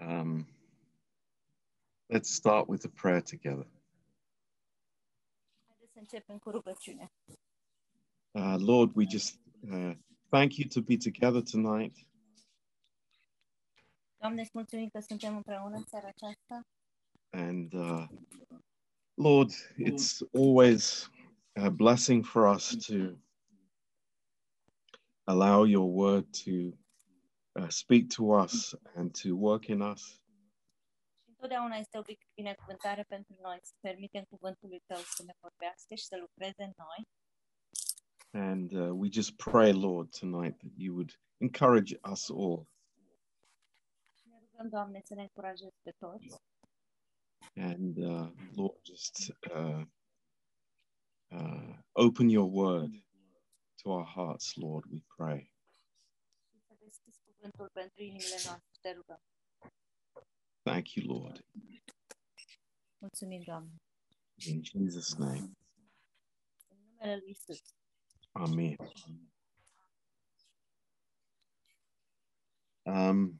Um, let's start with a prayer together. Uh, Lord, we just uh, thank you to be together tonight. And uh, Lord, it's always a blessing for us to allow your word to uh, speak to us and to work in us. Întotdeauna este o binecuvântare pentru noi să permitem cuvântului Tău să ne vorbească și să lucreze în noi. And uh, we just pray, Lord, tonight that you would encourage us all ne rugăm, Doamne, să ne încurajezi pe toți. and, uh, Lord, just uh, uh, open your word to our hearts, Lord, we pray. Și să deschizi cuvântul pentru inimile noastre. Te rugăm. Thank you, Lord. In Jesus' name. Amen. Um,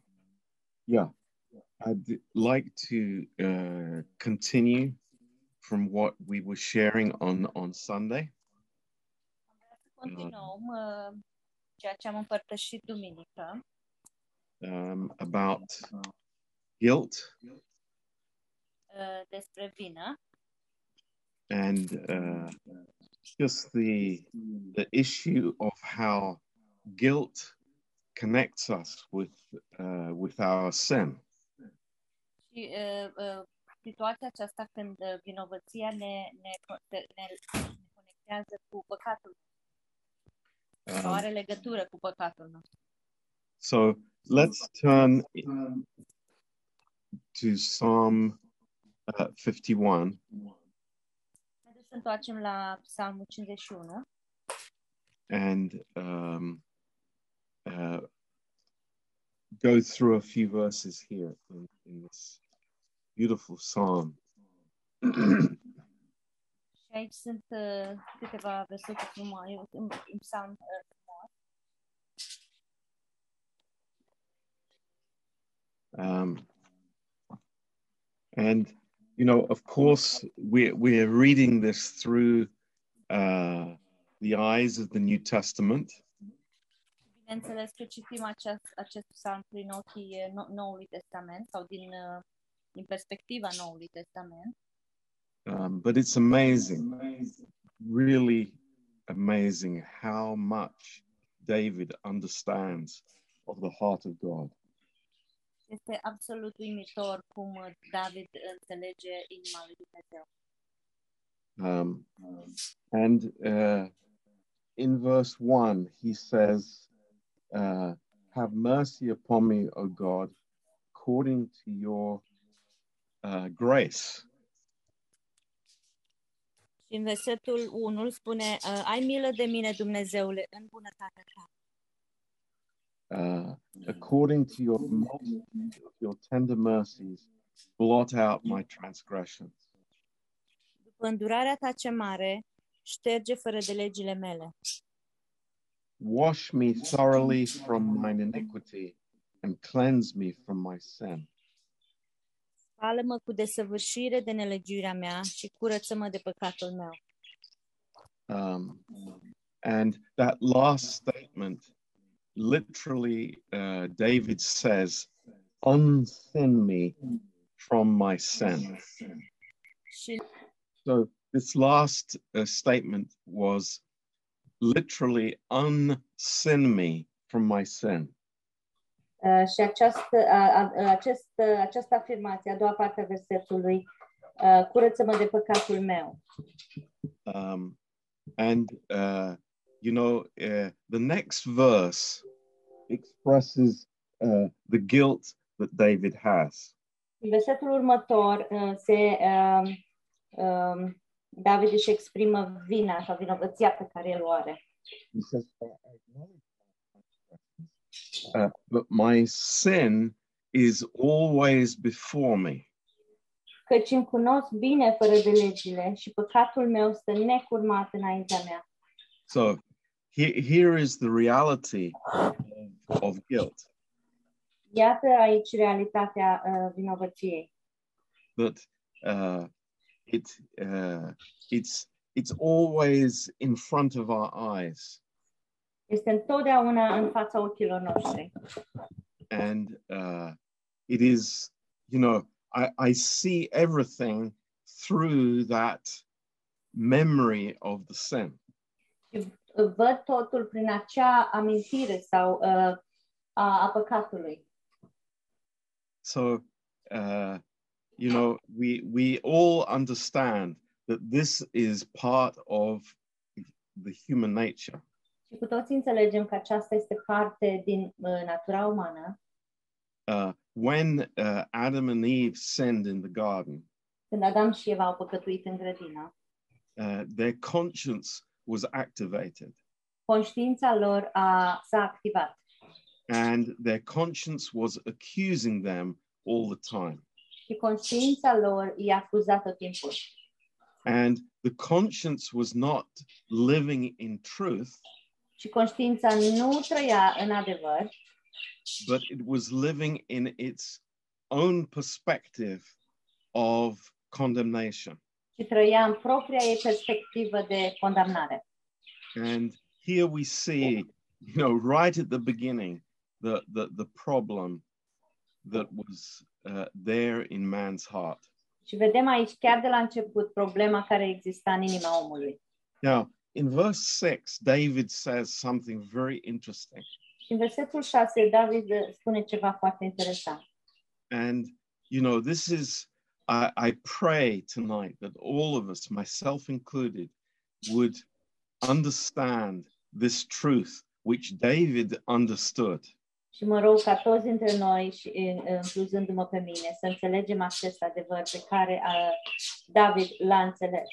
yeah, I'd like to uh, continue from what we were sharing on on Sunday. Continuăm uh, ceea ce am împărtășit duminică um, about guilt uh, despre vină and uh, just the the issue of how guilt connects us with uh, with our sin. și situația aceasta când vinovăția ne, ne, ne, ne conectează cu păcatul Um, are legătură cu păcatul nostru. So let's turn to Psalm uh, 51 Haideți să întoarcem la Psalmul 51 and um, uh, go through a few verses here in, in this beautiful psalm. și aici sunt uh, câteva versete frumoase, un, un psalm uh, Um, and you know, of course, we're we're reading this through uh, the eyes of the New Testament, Bineînțeles că citim acest, acest psalm prin ochii no, Noului Testament sau din, din perspectiva Noului Testament. um, but it's amazing, really amazing how much David understands of the heart of God. Este absolut uimitor cum David înțelege inima lui Dumnezeu. Um, and uh, in verse one, he says, uh, "Have mercy upon me, O God, according to your uh, grace." Și în versetul 1 spune, uh, ai milă de mine, Dumnezeule, în bunătatea ta. Uh, according to your your tender mercies, blot out my transgressions. După îndurarea ta ce mare, șterge fără de legile mele. Wash me thoroughly from mine iniquity and cleanse me from my sin. Spală-mă cu desăvârșire de nelegiuirea mea și curăță-mă de păcatul meu. Um, and that last statement, literally, uh, David says, Unsin me from my sin. So this last uh, statement was literally unsin me from my sin. Uh, și această, uh, uh, acest, uh, această afirmație, a doua parte a versetului, uh, curăță-mă de păcatul meu. Um, and, uh, you know, uh, the next verse expresses uh, the guilt that David has. În versetul următor uh, se um, um, David își exprimă vina sau vinovăția pe care el o are. He says, "I acknowledge my transgressions, uh, but my sin is always before me. Căci îmi cunosc bine fără de legile și păcatul meu stă necurmat înaintea mea. So he, here is the reality of, of guilt. Iată aici realitatea uh, vinovăției. that uh, it uh, it's it's always in front of our eyes, Este întotdeauna în fața ochilor noștri. and uh, it is you know I, I see everything through that memory of the sin. Și văd totul prin acea amintire sau uh, a, a păcatului. So uh, you know we we all understand that this is part of the human nature. Și cu toții înțelegem că aceasta este parte din uh, natura umană. Uh, when uh, Adam and Eve sinned in the garden, Când Adam și Eva au păcătuit în grădină, uh, their conscience was activated conștiința lor a, s-a activat and their conscience was accusing them all the time. și conștiința lor i-a acuzat tot timpul. And the conscience was not living in truth, Și conștiința nu trăia în adevăr, but it was living in its own perspective of condemnation. Ci trăia în propria ei perspectivă de condamnare. And here we see, you know, right at the beginning, the, the, the problem that was uh, there in man's heart. Și vedem aici, chiar de la început, problema care exista în inima omului. Now, in verse 6, David says something very interesting. Și în versetul 6, David uh, spune ceva foarte interesant. And, you know, this is, I, I pray tonight that all of us, myself included, would understand this truth which David understood. Și mă rog ca toți dintre noi, și incluzându-mă pe mine, să înțelegem acest adevăr pe care uh, David l-a înțeles.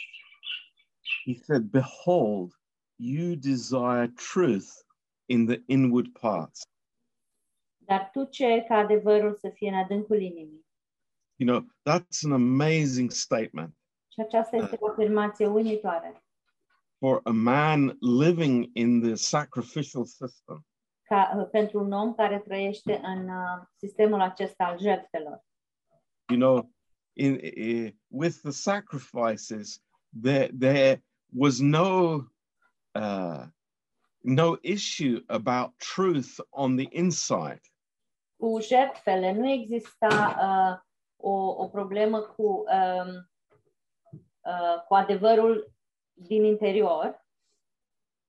He said, Behold, you desire truth in the inward parts. Dar tu ceri ca adevărul să fie în adâncul inimii. You know, that's an amazing statement Și aceasta este o afirmație uimitoare. for a man living in the sacrificial system. Ca, uh, pentru un om care trăiește în uh, sistemul acesta al jertfelor. You know, in, i with the sacrifices, there there was no uh, no issue about truth on the inside. Cu jertfele nu exista uh, o, o problemă cu, um, uh, cu adevărul din interior,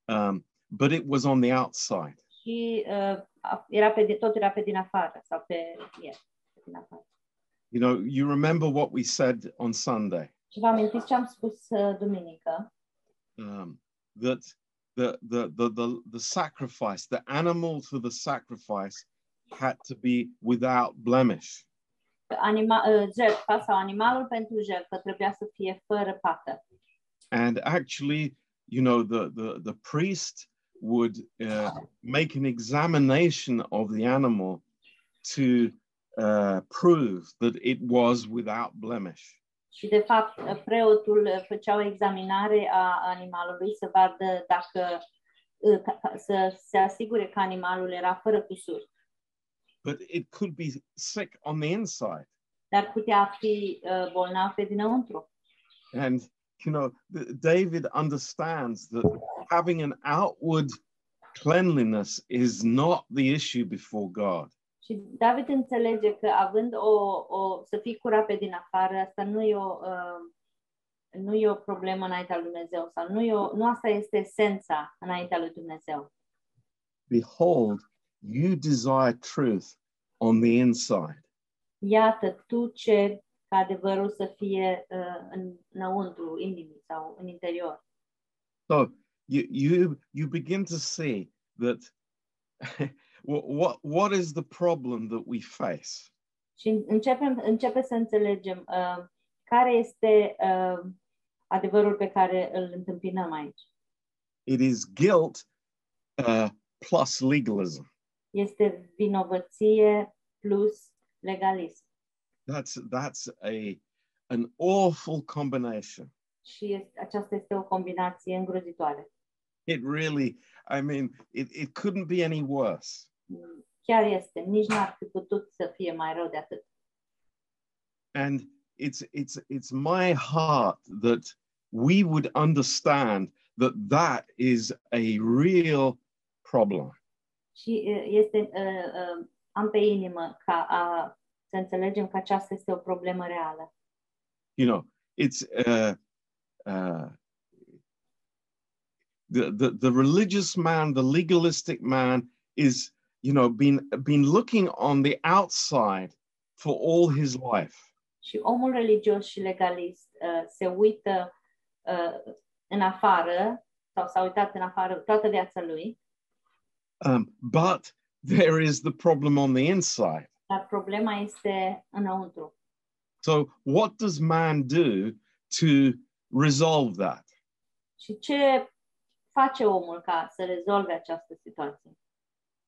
Um, but it was on the outside. și uh, era pe, tot era pe din afară sau pe, yeah, pe din afară. You know, you remember what we said on Sunday Și vă amintiți ce am spus uh, duminică? um, that the, the the the the sacrifice, the animal to the sacrifice, had to be without blemish. Că Anima, uh, jertfa sau animalul pentru jertfă trebuia să fie fără pată. And actually, you know, the the the priest would uh, make an examination of the animal to uh, prove that it was without blemish. Și, de fapt, uh, preotul uh, făcea o examinare a animalului să vadă dacă, uh, ca- ca- să se asigure că animalul era fără cusur. But it could be sick on the inside. Dar putea fi uh, bolnav pe dinăuntru. And you know, David understands that having an outward cleanliness is not the issue before God. Și David înțelege că având o, o să fii curat pe din afară, asta nu e o, uh, nu e o problemă înaintea lui Dumnezeu sau nu, e o, nu asta este esența înaintea lui Dumnezeu. Behold, you desire truth on the inside. Iată, tu ceri ca adevărul să fie uh, în, înăuntru inimii sau în interior. So you you you begin to see that what what what is the problem that we face? Și începem, începe să înțelegem uh, care este uh, adevărul pe care îl întâmpinăm aici. It is guilt uh, plus legalism. Este vinovăție plus legalism. That's that's a an awful combination. Și este, aceasta este o combinație îngrozitoare. It really, I mean, it, it couldn't be any worse. chiar este, nici n-ar fi putut să fie mai rău de atât. And it's it's it's my heart that we would understand that that is a real problem. Și uh, este, uh, uh, am pe inimă ca a, să înțelegem că aceasta este o problemă reală. You know, it's uh, uh, the, the the religious man, the legalistic man is, you know, been been looking on the outside for all his life. Și omul religios și legalist uh, se uită uh, în afară sau s-a uitat în afară toată viața lui, Um, but there is the problem on the inside. dar problema este înăuntru. So, what does man do to resolve that? Și ce face omul ca să rezolve această situație?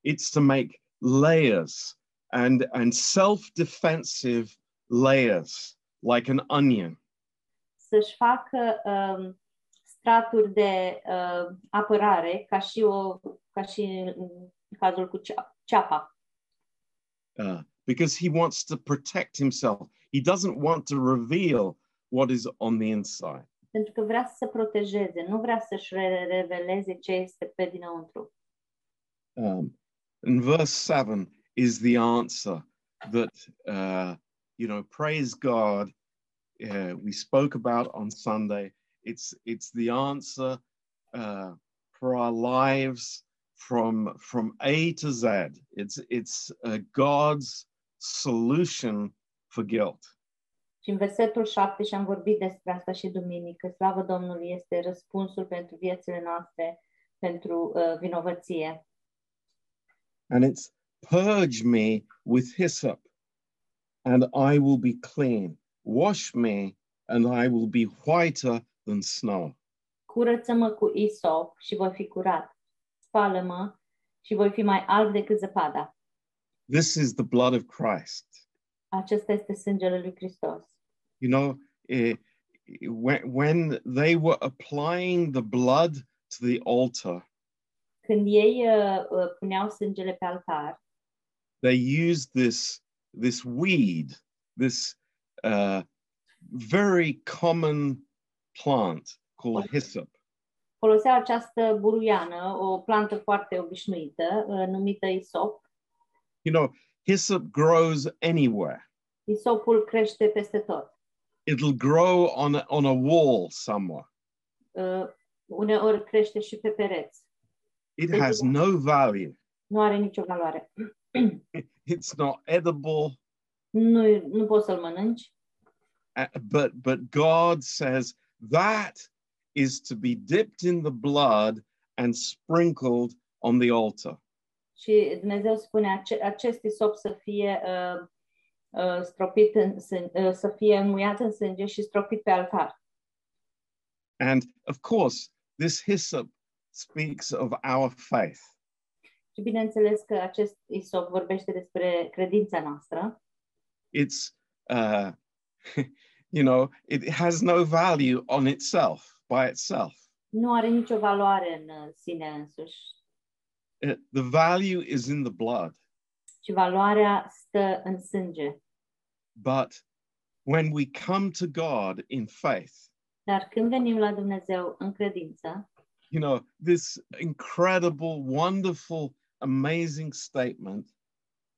It's to make layers and, and self defensive layers like an onion. Să-și facă um, straturi de uh, apărare, ca și, o, ca și în cazul cu ceapa. uh, because he wants to protect himself. He doesn't want to reveal what is on the inside. Pentru că vrea să se protejeze, nu vrea să-și reveleze ce este pe dinăuntru. Um, and verse 7 is the answer that, uh, you know, praise God, uh, we spoke about on Sunday. It's, it's the answer uh, for our lives from, from A to Z. It's, it's uh, God's solution for guilt. Și în versetul 7 și am vorbit despre asta și duminică, slavă Domnului este răspunsul pentru viețile noastre, pentru uh, vinovăție. and it's purge me with hyssop, and I will be clean. Wash me, and I will be whiter than snow. Curăță-mă cu isop și voi fi curat. Spală-mă și voi fi mai alb decât zăpada. This is the blood of Christ. Acesta este sângele lui Hristos. You know, eh, when, when they were applying the blood to the altar, Când ei uh, puneau sângele pe altar, they used this this weed, this uh, very common plant called hyssop. Foloseau această buruiană, o plantă foarte obișnuită, uh, numită isop. You know, hyssop grows anywhere. Isopul crește peste tot. It'll grow on a, on a wall somewhere. Uh, uneori crește și pe pereți. It has no value. Nu are nicio valoare. It's not edible. Nu, nu poți să-l mănânci, uh, But but God says that is to be dipped in the blood and sprinkled on the altar. Și Dumnezeu spune acest isop să fie uh, uh, stropit în, uh, să fie înmuiat în sânge și stropit pe altar. And of course, this hyssop speaks of our faith. Și bineînțeles că acest isop vorbește despre credința noastră. It's uh, you know, it has no value on itself by itself. Nu are nicio valoare în uh, sine însuși. Uh, the value is in the blood. Și valoarea stă în sânge. But when we come to God in faith, Dar când venim la Dumnezeu în credință, you know, this incredible, wonderful, amazing statement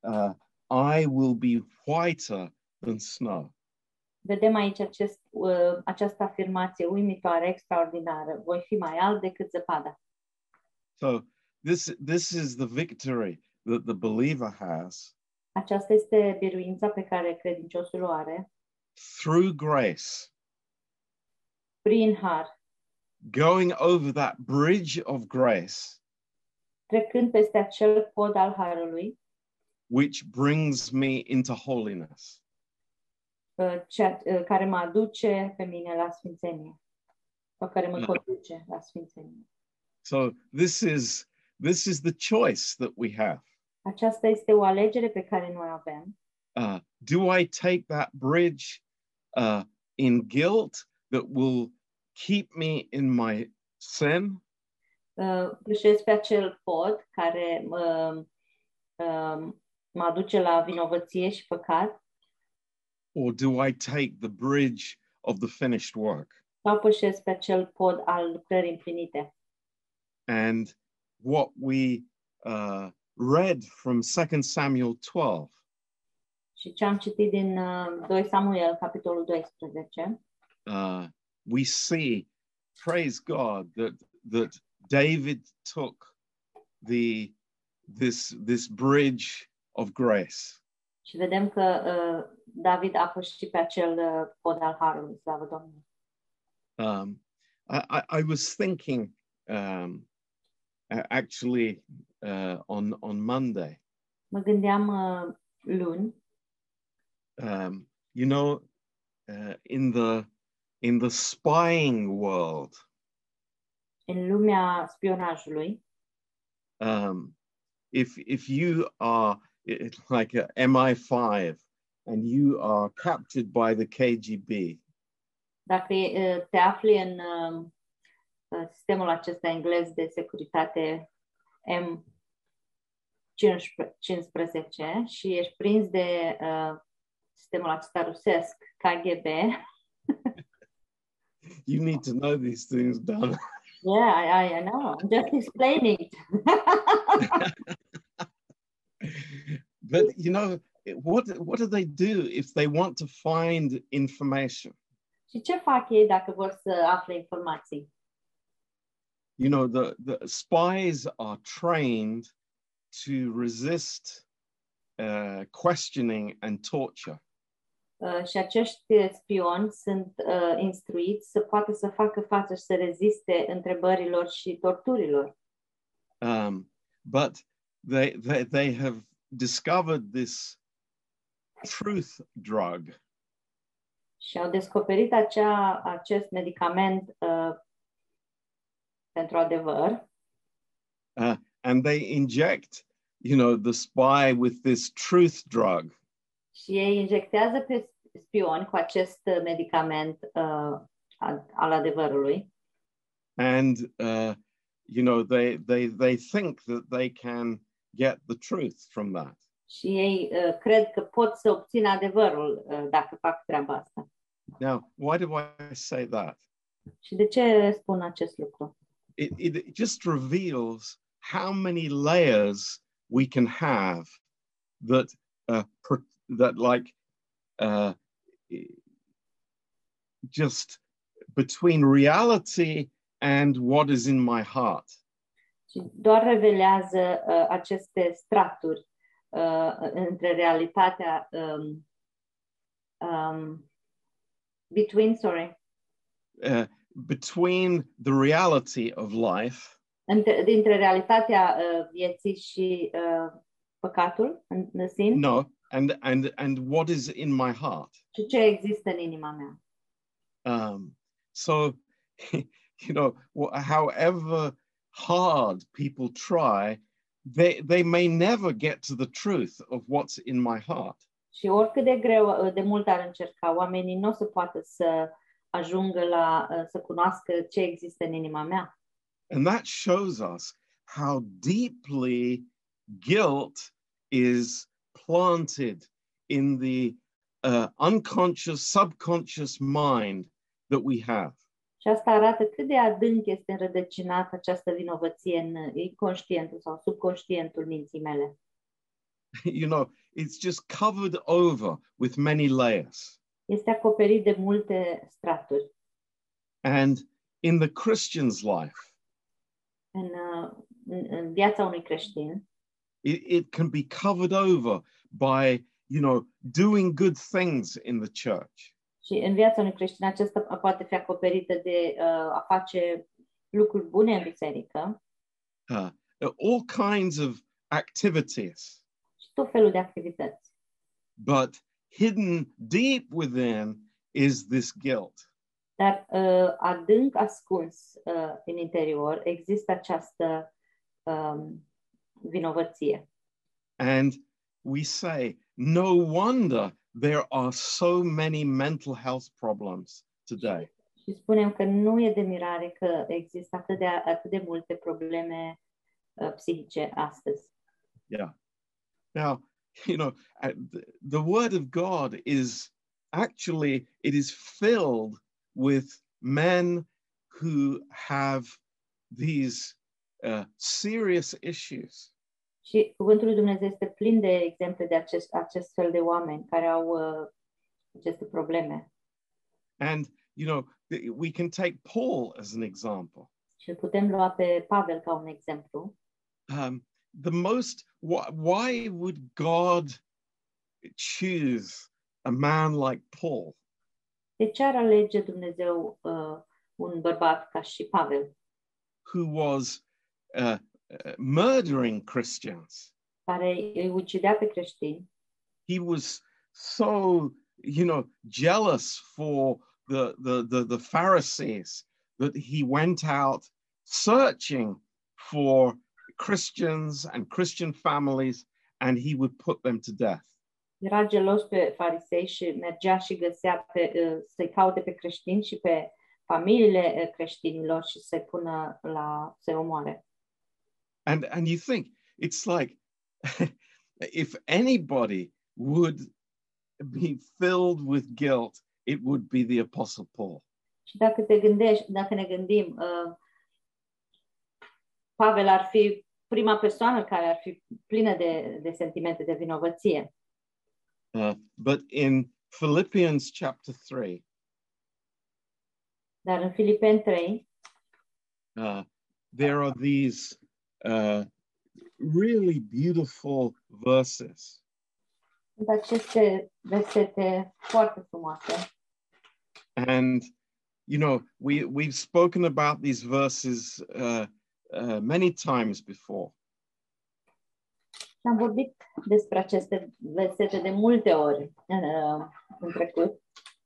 uh, I will be whiter than snow. Vedem aici acest, uh, această afirmație uimitoare, extraordinară. Voi fi mai alt decât zăpada. So, this, this is the victory that the believer has Aceasta este biruința pe care credinciosul o are through grace, prin har, going over that bridge of grace, trecând peste acel pod al harului, which brings me into holiness. Uh, cea, uh, care mă aduce pe mine la sfințenie. Sau care mă conduce la sfințenie. So, this is, this is the choice that we have. Aceasta este o alegere pe care noi o avem. uh, do I take that bridge uh, in guilt that will keep me in my sin? Uh, Pășesc pe acel pod care mă, um, mă aduce la vinovăție și păcat or do I take the bridge of the finished work? pe acel pod al lucrării împlinite. And what we uh, read from 2 Samuel 12 Și ce am citit din uh, 2 Samuel, capitolul 12, uh, we see, praise God, that that David took the this this bridge of grace, și vedem că uh, David a pășit pe acel uh, pod al Harului, slavă Domnului. um, I, I, I was thinking um, actually uh, on on Monday. Mă gândeam uh, luni, Um, you know, uh, in the in the spying world, în lumea spionajului, um, if if you are like a MI5 and you are captured by the KGB, dacă uh, te afli în uh, uh, sistemul acesta englez de securitate M15 și ești prins de uh, sistemul acesta rusesc, KGB, you need to know these things, done. yeah, I, I, know, I'm just explaining but you know what what do they do if they want to find information și ce fac ei dacă vor să afle informații? you know the the spies are trained to resist uh, questioning and torture Uh, și acești spioni sunt uh, instruiți să poată să facă față și să reziste întrebărilor și torturilor. um, but they, they they have discovered this truth drug. Și au descoperit acea, acest medicament uh, pentru adevăr. Uh, and they inject you know the spy with this truth drug. Și ei injectează pe spioni cu acest medicament uh, al, al adevărului. And uh, you know they they they think that they can get the truth from that și ei uh, cred că pot să obțină adevărul uh, dacă fac treaba asta. now why do i say that Și de ce spun acest lucru? it, it just reveals how many layers we can have that uh, per, that like uh, just between reality and what is in my heart Și doar revelează uh, aceste straturi uh, între realitatea um, um, between, sorry, uh, between the reality of life. Între, dintre realitatea uh, vieții și uh, păcatul în, în sine? No and and and what is in my heart. Și ce există în inima mea. um so you know however hard people try they they may never get to the truth of what's in my heart Și oricât de greu, uh, de mult ar încerca, oamenii nu o să poată să ajungă la, uh, să cunoască ce există în inima mea. and that shows us how deeply guilt is planted in the uh, unconscious subconscious mind that we have Și asta arată cât de adânc este înrădăcinată această vinovăție în inconștientul sau subconștientul minții mele. you know it's just covered over with many layers Este acoperit de multe straturi. and in the christian's life În, uh, în, în viața unui creștin, it, it can be covered over by you know doing good things in the church Și în viața unui creștin acesta poate fi acoperită de uh, a face lucruri bune în biserică uh, all kinds of activities și tot felul de activități. but hidden deep within is this guilt Dar uh, adânc ascuns uh, în interior există această um, vinovăție. and we say no wonder there are so many mental health problems today Și spunem că nu e de mirare că există atât de, atât de multe probleme uh, psihice astăzi. yeah Now, you know, uh, the, the word of God is actually it is filled with men who have these uh, serious issues. Și cuvântul lui Dumnezeu este plin de exemple de acest, acest fel de oameni care au uh, aceste probleme. And, you know, th- we can take Paul as an example. Și îl putem lua pe Pavel ca un exemplu. Um, the most, wh- why would God choose a man like Paul? De ce ar alege Dumnezeu uh, un bărbat ca și Pavel, who was uh, uh, murdering Christians. care îi ucidea pe creștini? He was so, you know, jealous for the, the, the, the Pharisees that he went out searching for Christians and Christian families and he would put them to death. Era gelos pe farisei și mergea și găsea pe, uh, să-i caute pe creștini și pe familiile uh, creștinilor și să-i pună la, să-i omoare. And, and you think, it's like, if anybody would be filled with guilt, it would be the Apostle Paul. Și dacă te gândești, dacă ne gândim, uh, Pavel ar fi prima persoană care ar fi plină de, de sentimente de vinovăție. Uh, but in Philippians chapter 3, Dar în Filipeni 3 uh, there are these uh, really beautiful verses. sunt aceste versete foarte frumoase. And, you know, we, we've spoken about these verses uh, uh, many times before. Am vorbit despre aceste versete de multe ori uh, în trecut,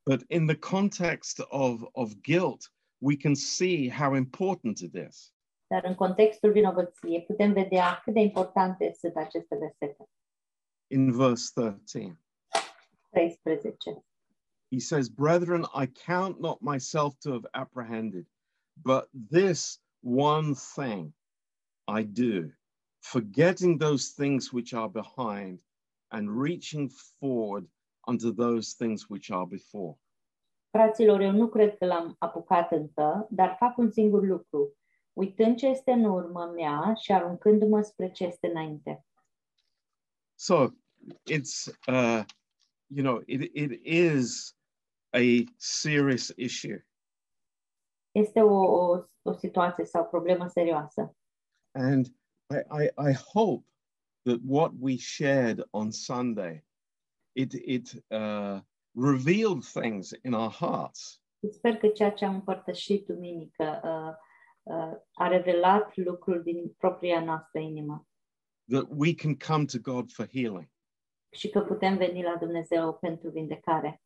But in the context of, of guilt, we can see how important it is. Dar în contextul vinovăției putem vedea cât de importante sunt aceste versete. In verse 13, 13. he says, Brethren, I count not myself to have apprehended, but this one thing I do, forgetting those things which are behind and reaching forward unto those things which are before. Fraților, eu nu cred că l-am apucat încă, dar fac un singur lucru, uitând ce este în urmă mea și aruncându-mă spre ce este înainte. So it's, uh, you know, it, it is a serious issue. Este o, o, o situație sau o problemă serioasă. And I, I, I hope that what we shared on Sunday, it, it uh, revealed things in our hearts. Sper că ceea ce am împărtășit duminică uh, uh, a revelat din propria noastră inimă that we can come to God for healing. și că putem veni la Dumnezeu pentru vindecare.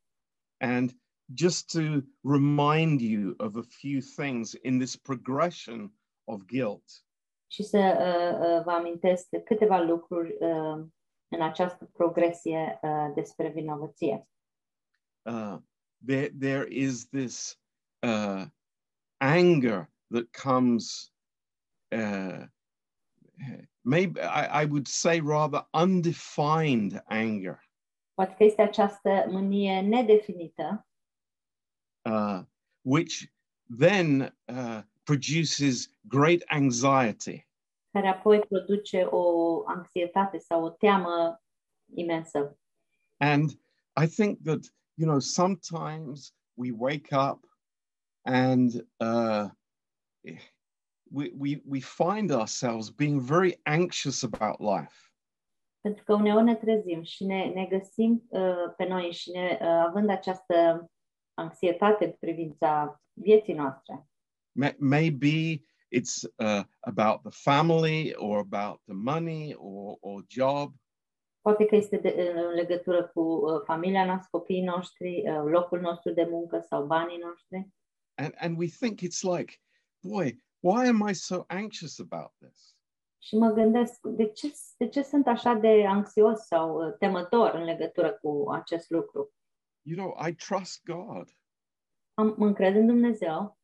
And just to remind you of a few things in this progression of guilt. Și să uh, uh, vă amintesc câteva lucruri uh, în această progresie uh, despre vinovăție. Uh, there, there is this uh, anger that comes, uh, maybe I, I would say rather undefined anger, Poate că este această mânie nedefinită uh, which then uh, produces great anxiety. care apoi produce o anxietate sau o teamă imensă. And I think that, you know, sometimes we wake up and uh, we, we, we find ourselves being very anxious about life. Pentru că uneori ne trezim și ne, ne găsim uh, pe noi și ne, uh, având această anxietate în privința vieții noastre. May- Maybe it's uh, about the family or about the money or, or job. Poate că este de, în legătură cu uh, familia noastră, copiii noștri, uh, locul nostru de muncă sau banii noștri. And, and we think it's like, boy, why am I so anxious about this? Și mă gândesc, de ce, de ce sunt așa de anxios sau uh, temător în legătură cu acest lucru? You know, I trust God. Am, mă încred în Dumnezeu,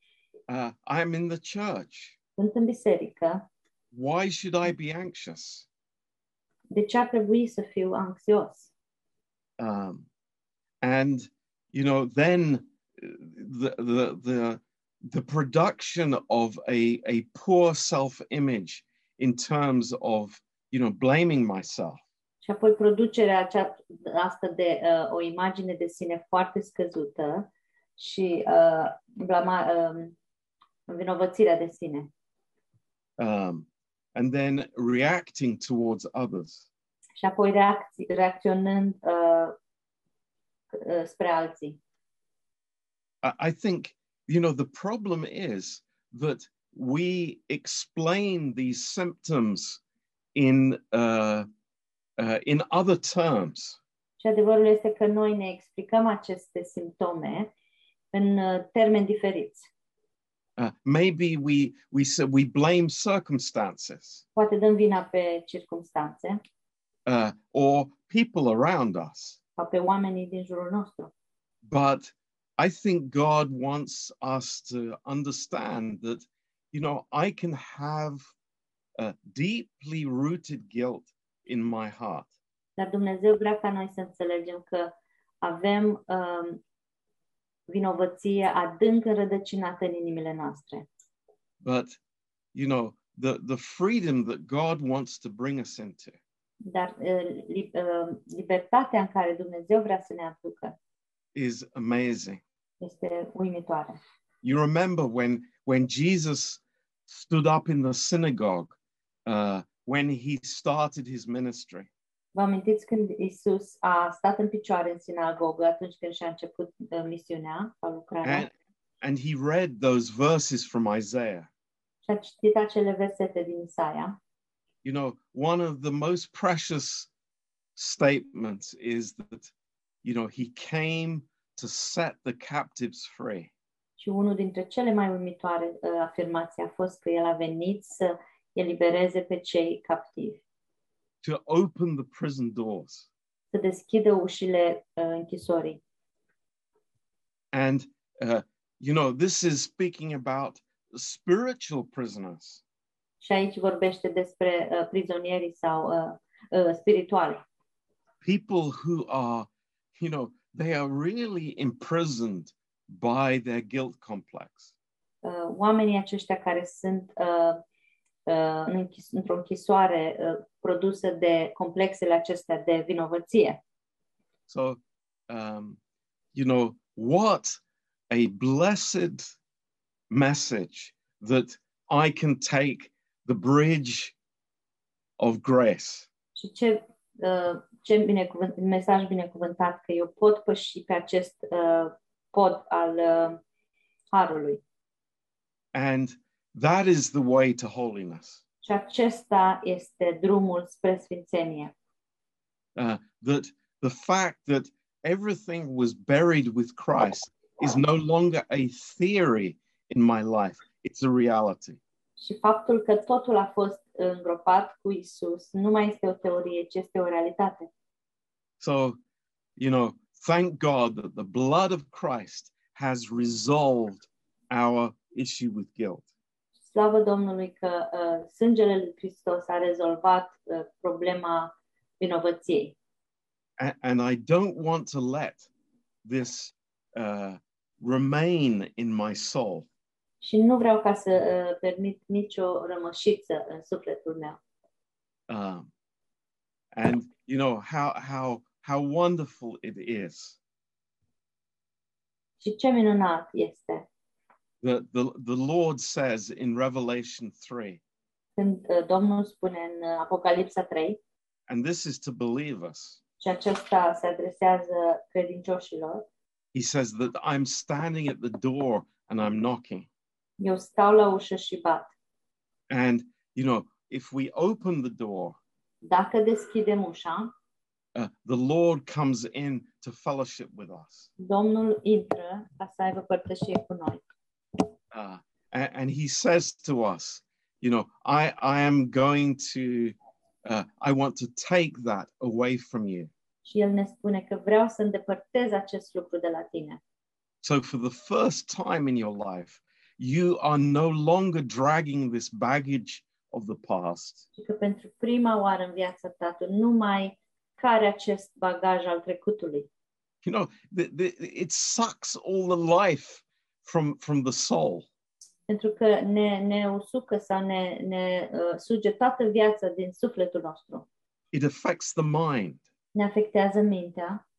Uh, I'm in the church. sunt în biserică, Why should I be anxious? De ce ar trebui să fiu anxios? Um, and you know, then uh, the the the the production of a a poor self-image in terms of you know blaming myself Și apoi producerea acea, asta de uh, o imagine de sine foarte scăzută și uh, blama, uh, vinovățirea de sine. um, and then reacting towards others. Și apoi reacți, reacționând uh, uh, spre alții. I, I think, you know, the problem is that we explain these symptoms in uh, uh, in other terms. Și adevărul este că noi ne explicăm aceste simptome în uh, termeni diferiți. Uh, maybe we we say we blame circumstances Poate dăm vina pe circumstanțe uh, or people around us, sau pe oamenii din jurul nostru. but I think God wants us to understand that, you know, I can have a deeply rooted guilt in my heart. Dar Dumnezeu vrea ca noi să înțelegem că avem um, vinovăție adânc înrădăcinată în inimile noastre. But, you know, the, the freedom that God wants to bring us into Dar uh, li, uh, libertatea în care Dumnezeu vrea să ne aducă is amazing. este uimitoare. You remember when, when Jesus stood up in the synagogue uh, when he started his ministry. Vă amintiți când Isus a stat în picioare în sinagogă atunci când și-a început uh, misiunea sau lucrarea And, and he read those verses from Isaiah. și a citit acele versete din Isaia. You know, one of the most precious statements is that, you know, he came to set the captives free. Și unul dintre cele mai uimitoare uh, afirmații a fost că el a venit să elibereze pe cei captivi, to open the prison doors. să deschidă ușile uh, închisorii. And, uh, you know, this is speaking about spiritual prisoners. Și aici vorbește despre uh, prizonierii sau uh, uh, spirituali, people who are, you know, they are really imprisoned by their guilt complex. uh, oamenii aceștia care sunt uh, uh, în închis- într-o închisoare uh, produsă de complexele acestea de vinovăție. So, um, you know, what a blessed message that I can take the bridge of grace Și ce, uh, ce binecuvânt, mesaj binecuvântat că eu pot păși pe acest uh, pod al uh, harului. And that is the way to holiness. Și acesta este drumul spre sfințenie. Uh, that the fact that everything was buried with Christ is no longer a theory in my life, it's a reality. Și faptul că totul a fost îngropat cu Isus nu mai este o teorie, ci este o realitate. So, you know, thank God that the blood of Christ has resolved our issue with guilt. Slavă Domnului că uh, sângele lui Hristos a rezolvat uh, problema vinovăției. A- and I don't want to let this uh, remain in my soul. Și nu vreau ca să uh, permit nicio rămășiță în sufletul meu. Um, and you know how how how wonderful it is Și ce minunat este that the, the Lord says in Revelation 3, când uh, Domnul spune în uh, Apocalipsa 3 and this is to believers. și acesta se adresează credincioșilor, He says that I'm standing at the door and I'm knocking. Eu stau la ușă și bat. And you know, if we open the door, Dacă deschidem ușa, uh, the Lord comes in to fellowship with us. Domnul intră ca să aibă părtășie cu noi. Uh, and, and he says to us, you know, I, I am going to, uh, I want to take that away from you. Și El ne spune că vreau să îndepărtez acest lucru de la tine. So for the first time in your life, you are no longer dragging this baggage of the past. Și că pentru prima oară în viața ta tu nu mai care acest bagaj al trecutului. You know, the, the, it sucks all the life from, from the soul. Pentru că ne, ne usucă sau ne, ne uh, suge toată viața din sufletul nostru. It affects the mind. Ne afectează mintea,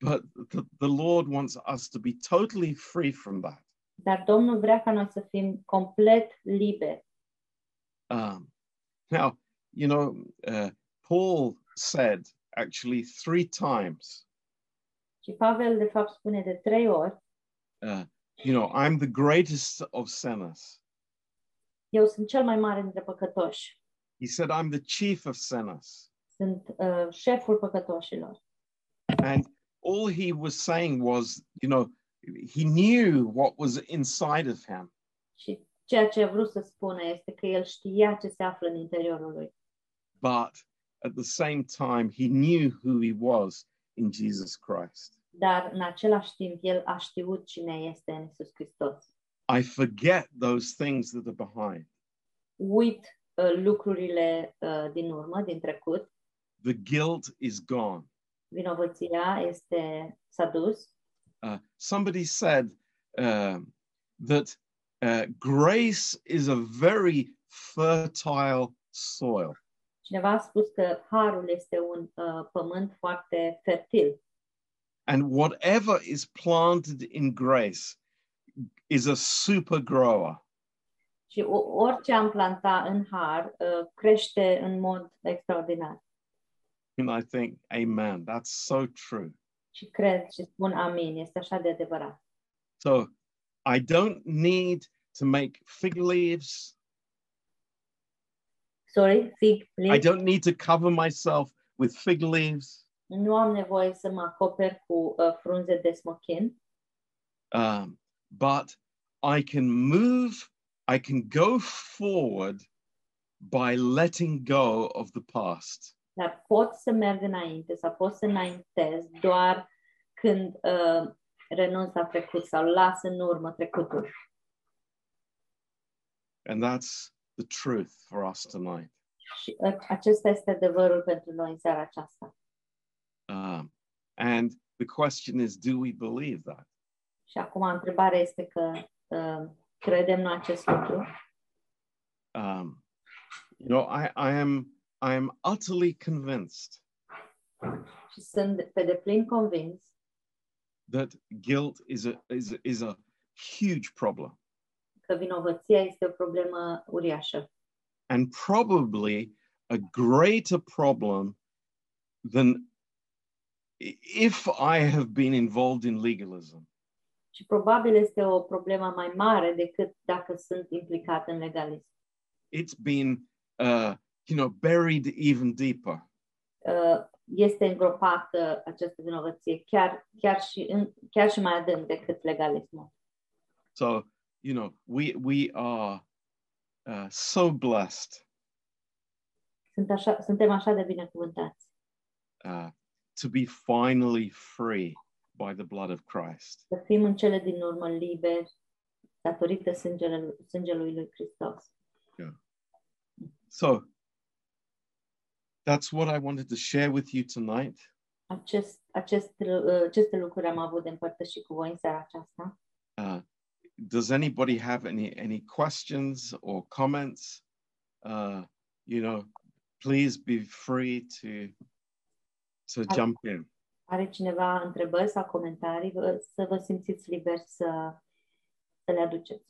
But the, the Lord wants us to be totally free from that. Dar Domnul vrea ca noi să fim complet liberi. Um, now, you know, uh, Paul said actually three times, Și Pavel, de fapt, spune de trei ori, uh, you know, I'm the greatest of sinners. eu sunt cel mai mare dintre păcătoși. He said, I'm the chief of sinners. Sunt uh, șeful păcătoșilor. And all he was saying was, you know, he knew what was inside of him. Și ceea ce a vrut să spună este că el știa ce se află în interiorul lui. but at the same time, he knew who he was in Jesus Christ. Dar în același timp el a știut cine este în Isus Hristos. I forget those things that are behind. Uit uh, lucrurile uh, din urmă, din trecut. The guilt is gone. Vinovăția este s-a dus. Uh, somebody said um, that uh, grace is a very fertile soil. Cineva a spus că harul este un uh, pământ foarte fertil And whatever is planted in grace is a super grower. și orice am planta în har uh, crește în mod extraordinar. And I think, amen, that's so true. Și cred și spun amin, este așa de adevărat. So I don't need to make fig leaves. Sorry, fig, please. I don't need to cover myself with fig leaves. Nu am nevoie să mă acoper cu uh, frunze de smochin, Um, but I can move, I can go forward by letting go of the past. Dar pot să merg înainte sau pot să înaintez doar când uh, renunț la trecut sau las în urmă trecutul. And that's the truth for us tonight. Și uh, acesta este adevărul pentru noi în seara aceasta. Um, and the question is do we believe that? Și acum întrebarea este că uh, credem noi acest lucru? Um, you know, I, I am I am utterly convinced sunt pe deplin convins that guilt is a is is a huge problem că vinovăția este o problemă uriașă and probably a greater problem than if I have been involved in legalism. și probabil este o problemă mai mare decât dacă sunt implicat în legalism. It's been uh, you know buried even deeper. Uh, este îngropată această vinovăție chiar, chiar, și în, chiar și mai adânc decât legalismul. So you know we we are uh, so blessed Sunt așa, suntem așa de binecuvântați uh, to be finally free by the blood of Christ. să fim în cele din urmă liberi datorită sângele, sângelui lui Hristos. So that's what I wanted to share with you tonight. Acest, acest, uh, aceste lucruri am avut de împărtășit cu voi în seara aceasta. Uh, does anybody have any any questions or comments? Uh, you know, please be free to to Ar- jump in. Are cineva întrebări sau comentarii? Vă- Să vă simțiți liberi să, să le aduceți.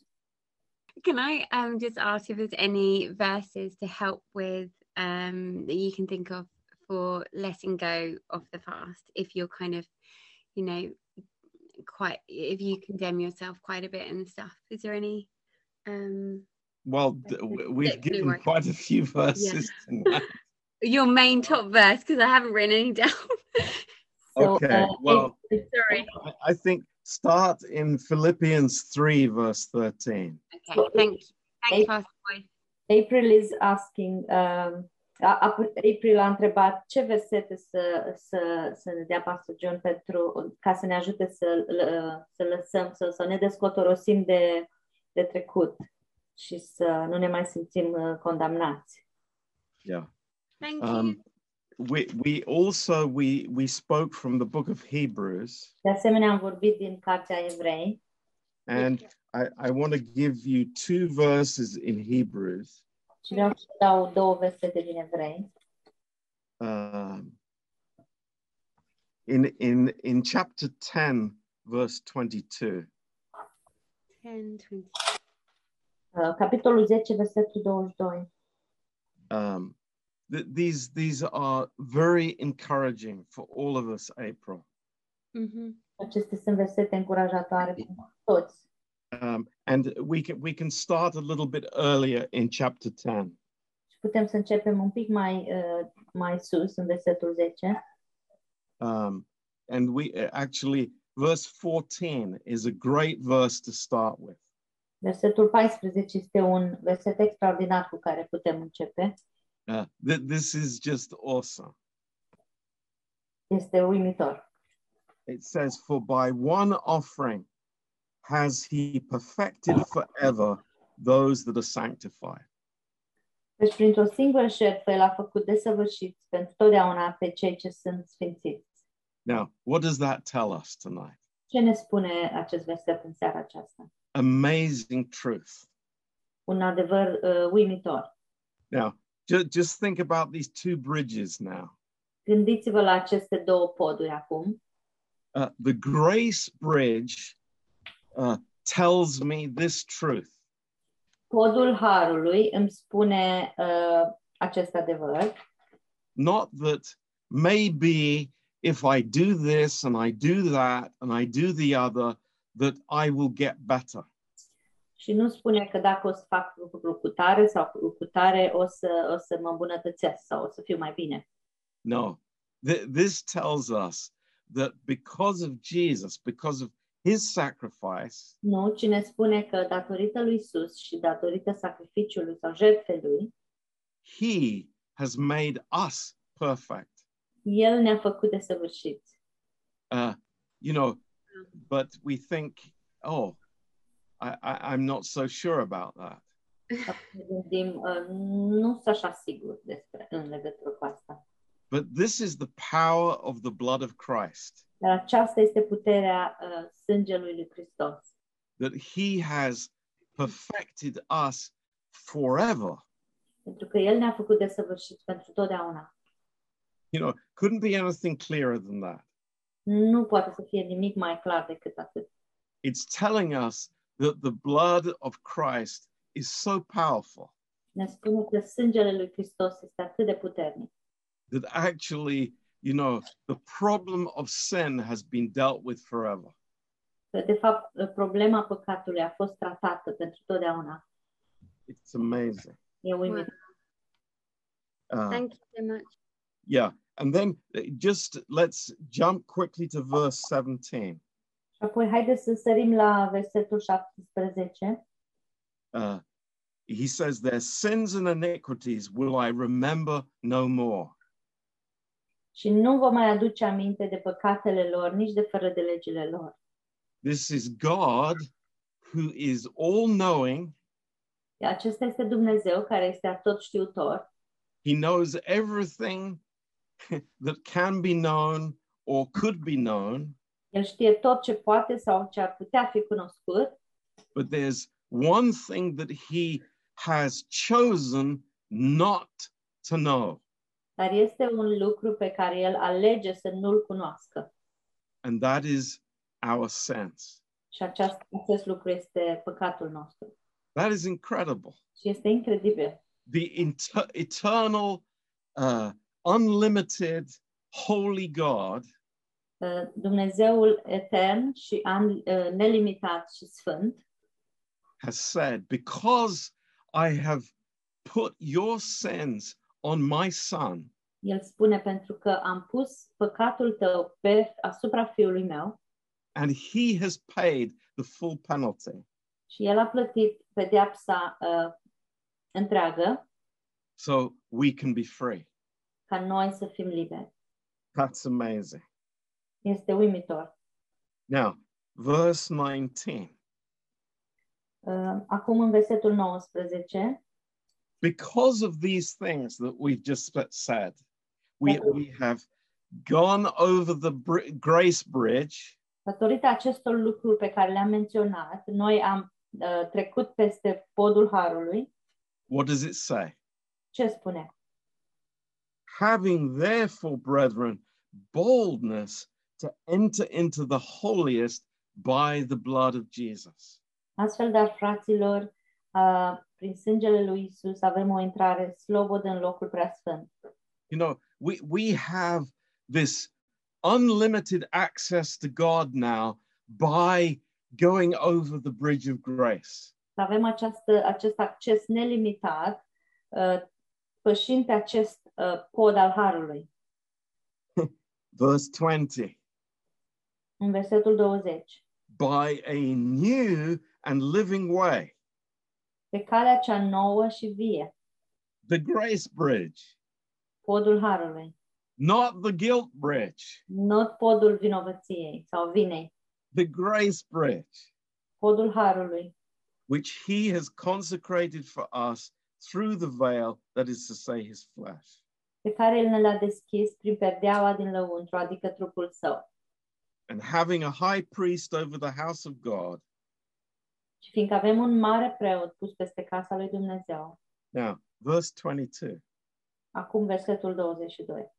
Can I um, just ask if there's any verses to help with um, that you can think of for letting go of the past if you're kind of, you know, quite if you condemn yourself quite a bit and stuff? Is there any? Um, Well, d- w- we've given one. quite a few verses tonight. your main top verse because I haven't written any down. Okay, uh, well- if- Sorry. I- I think start in Philippians 3, verse 13. Okay, thank you. Thanks, Pastor Boy. April is asking, um, a- a- April a întrebat ce versete să, să, să ne dea Pastor John pentru, ca să ne ajute să, să lăsăm, să, să ne descotorosim de, de trecut. și să nu ne mai simțim uh, condamnați. Yeah. Thank you. Um, we we also we we spoke from the book of Hebrews, De asemenea, am vorbit din Cartea Evrei and I, I want to give you two verses in Hebrews. și vreau să dau două versete din Evrei. Um, in in in chapter 10, verse 22. 10, 20. Uh, Capitolul 10, versetul 22. Um, th- these these are very encouraging for all of us, April. Mhm. Acestea sunt versete încurajatoare toți. Um, and we can we can start a little bit earlier in chapter 10. Și putem să începem un pic mai, uh, mai sus, în versetul 10. Um, and we uh, actually verse 14 is a great verse to start with. Versetul 14 este un verset extraordinar cu care putem începe. Uh, th- this is just awesome. Este uimitor. It says, "For by one offering has he perfected forever those that are sanctified." Deci, printr-o singură șertfă, El a făcut desăvârșiți pentru totdeauna pe cei ce sunt sfințiți. Now, what does that tell us tonight? Ce ne spune acest verset în seara aceasta? Amazing truth. Un adevăr uh, uimitor. Now, ju- just think about these two bridges now. Gândiți-vă la aceste două poduri acum. Uh, the grace bridge uh, tells me this truth Podul Harului îmi spune uh, acest adevăr. not that maybe if I do this and I do that and I do the other, that I will get better. Și nu spune că dacă o să fac lucru cu tare sau cu cu tare, o să, o să mă îmbunătățesc sau o să fiu mai bine. No, Th- this tells us that because of Jesus, because of his sacrifice, Nu, ci ne spune că datorită lui Isus și datorită sacrificiului sau jertfei lui, he has made us perfect. El ne-a făcut desăvârșiți. Uh, you know, but we think, oh, I, I, I'm not so sure about that. Ne gândim, uh, nu sunt așa sigur despre, în legătură cu asta. But this is the power of the blood of Christ. Dar aceasta este puterea uh, sângelui lui Hristos. that he has perfected us forever. Pentru că El ne-a făcut desăvârșiți pentru totdeauna. You know, couldn't be anything clearer than that. Nu poate să fie nimic mai clar decât atât. It's telling us that the blood of Christ is so powerful Ne spune că sângele lui Hristos este atât de puternic. That actually, you know, the problem of sin has been dealt with forever. Că, de fapt, problema păcatului a fost tratată pentru totdeauna. It's amazing. E uimitor. Uh, Thank you so much. yeah. And then uh, just let's jump quickly to verse 17. Și apoi, haideți să sărim la versetul 17. Uh, he says, Their sins and iniquities will I remember no more. Și nu vă mai aduce aminte de păcatele lor, nici de fără de legile lor. This is God who is all knowing. Acesta este Dumnezeu care este atot știutor. He knows everything that can be known or could be known. El știe tot ce poate sau ce ar putea fi cunoscut, But there's one thing that he has chosen not to know, dar este un lucru pe care el alege să nu-l cunoască. and that is our sins. Și aceast, acest lucru este păcatul nostru. That is incredible. Și este incredibil. The inter- eternal, uh, unlimited, holy God Uh, Dumnezeul etern și an, uh, nelimitat și sfânt has said, Because I have put your sins on my son, El spune pentru că am pus păcatul tău pe asupra fiului meu and he has paid the full penalty. și el a plătit pedeapsa uh, întreagă So we can be free. ca noi să fim liberi. That's amazing. Este uimitor. Now, verse 19. Uh, acum în versetul 19, Because of these things that we've just said, we, we have gone over the br- grace bridge datorită acestor lucruri pe care le-am menționat, noi am uh, trecut peste podul harului. what does it say? Ce spune? Having therefore, brethren, boldness to enter into the holiest by the blood of Jesus. Astfel, dar, fraților, uh, prin sângele lui Isus avem o intrare slobodă în locul preasfânt. You know, we, we have this unlimited access to God now by going over the bridge of grace. Avem această, acest acces nelimitat uh, pășind pe acest uh, pod al harului. Verse 20 În versetul 20. by a new and living way, Pe calea cea nouă și vie, the grace bridge, podul harului, not the guilt bridge, nu podul vinovăției sau vinei, the grace bridge, podul harului, which he has consecrated for us through the veil, that is to say, his flesh. pe care el ne l-a deschis prin perdeaua din lăuntru, adică trupul său. And having a high priest over the house of God. Și fiindcă avem un mare preot pus peste casa lui Dumnezeu, Now, verse 22. acum versetul 22.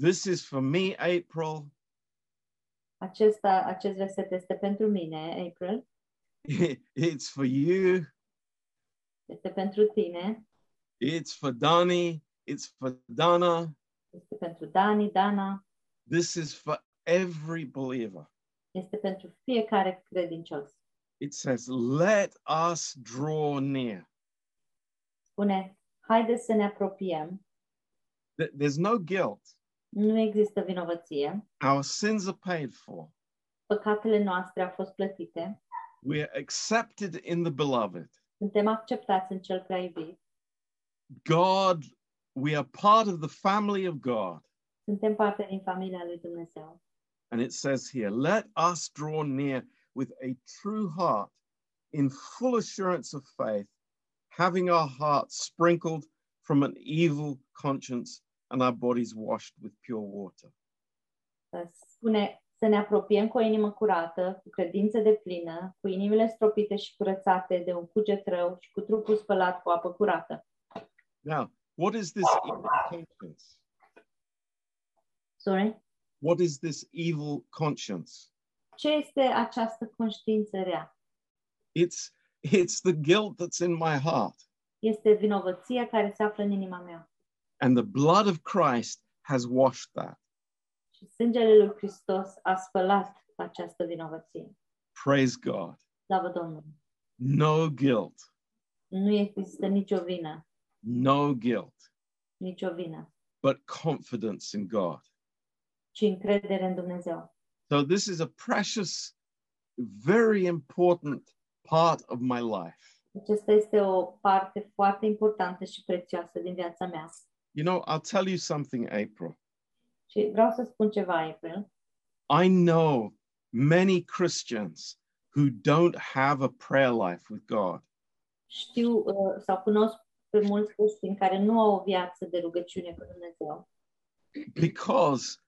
This is for me, April. Acesta, acest verset este pentru mine, April, It's for you. este pentru tine, It's for Dani. It's for Dana. este pentru Dani, Dana, This is for every believer. este pentru fiecare credincios. It says, Let us draw near. Spune, haideți să ne apropiem, There's no guilt. nu există vinovăție, Our sins are paid for. păcatele noastre au fost plătite, We are accepted in the beloved. suntem acceptați în cel prea iubit, God, we are part of the family of God. suntem parte din familia lui Dumnezeu. And it says here, let us draw near with a true heart in full assurance of faith, having our hearts sprinkled from an evil conscience and our bodies washed with pure water. Spune să ne apropiem cu o inimă curată, cu credință de plină, cu inimile stropite și curățate de un cuget rău și cu trupul spălat cu apă curată. Now, what is this evil conscience? Sorry? What is this evil conscience? Ce este această conștiință rea? It's it's the guilt that's in my heart. Este vinovăția care se află în inima mea. And the blood of Christ has washed that. Și sângele lui Hristos a spălat această vinovăție. Praise God. Slavă Domnului! No guilt. Nu există nicio vină, No guilt, nicio vină, but confidence in God. ci încredere în Dumnezeu. So this is a precious, very important part of my life. Acesta este o parte foarte importantă și prețioasă din viața mea. You know, I'll tell you something, April. Și vreau să spun ceva, April. I know many Christians who don't have a prayer life with God. Știu uh, sau cunosc pe mulți creștini care nu au o viață de rugăciune cu Dumnezeu, because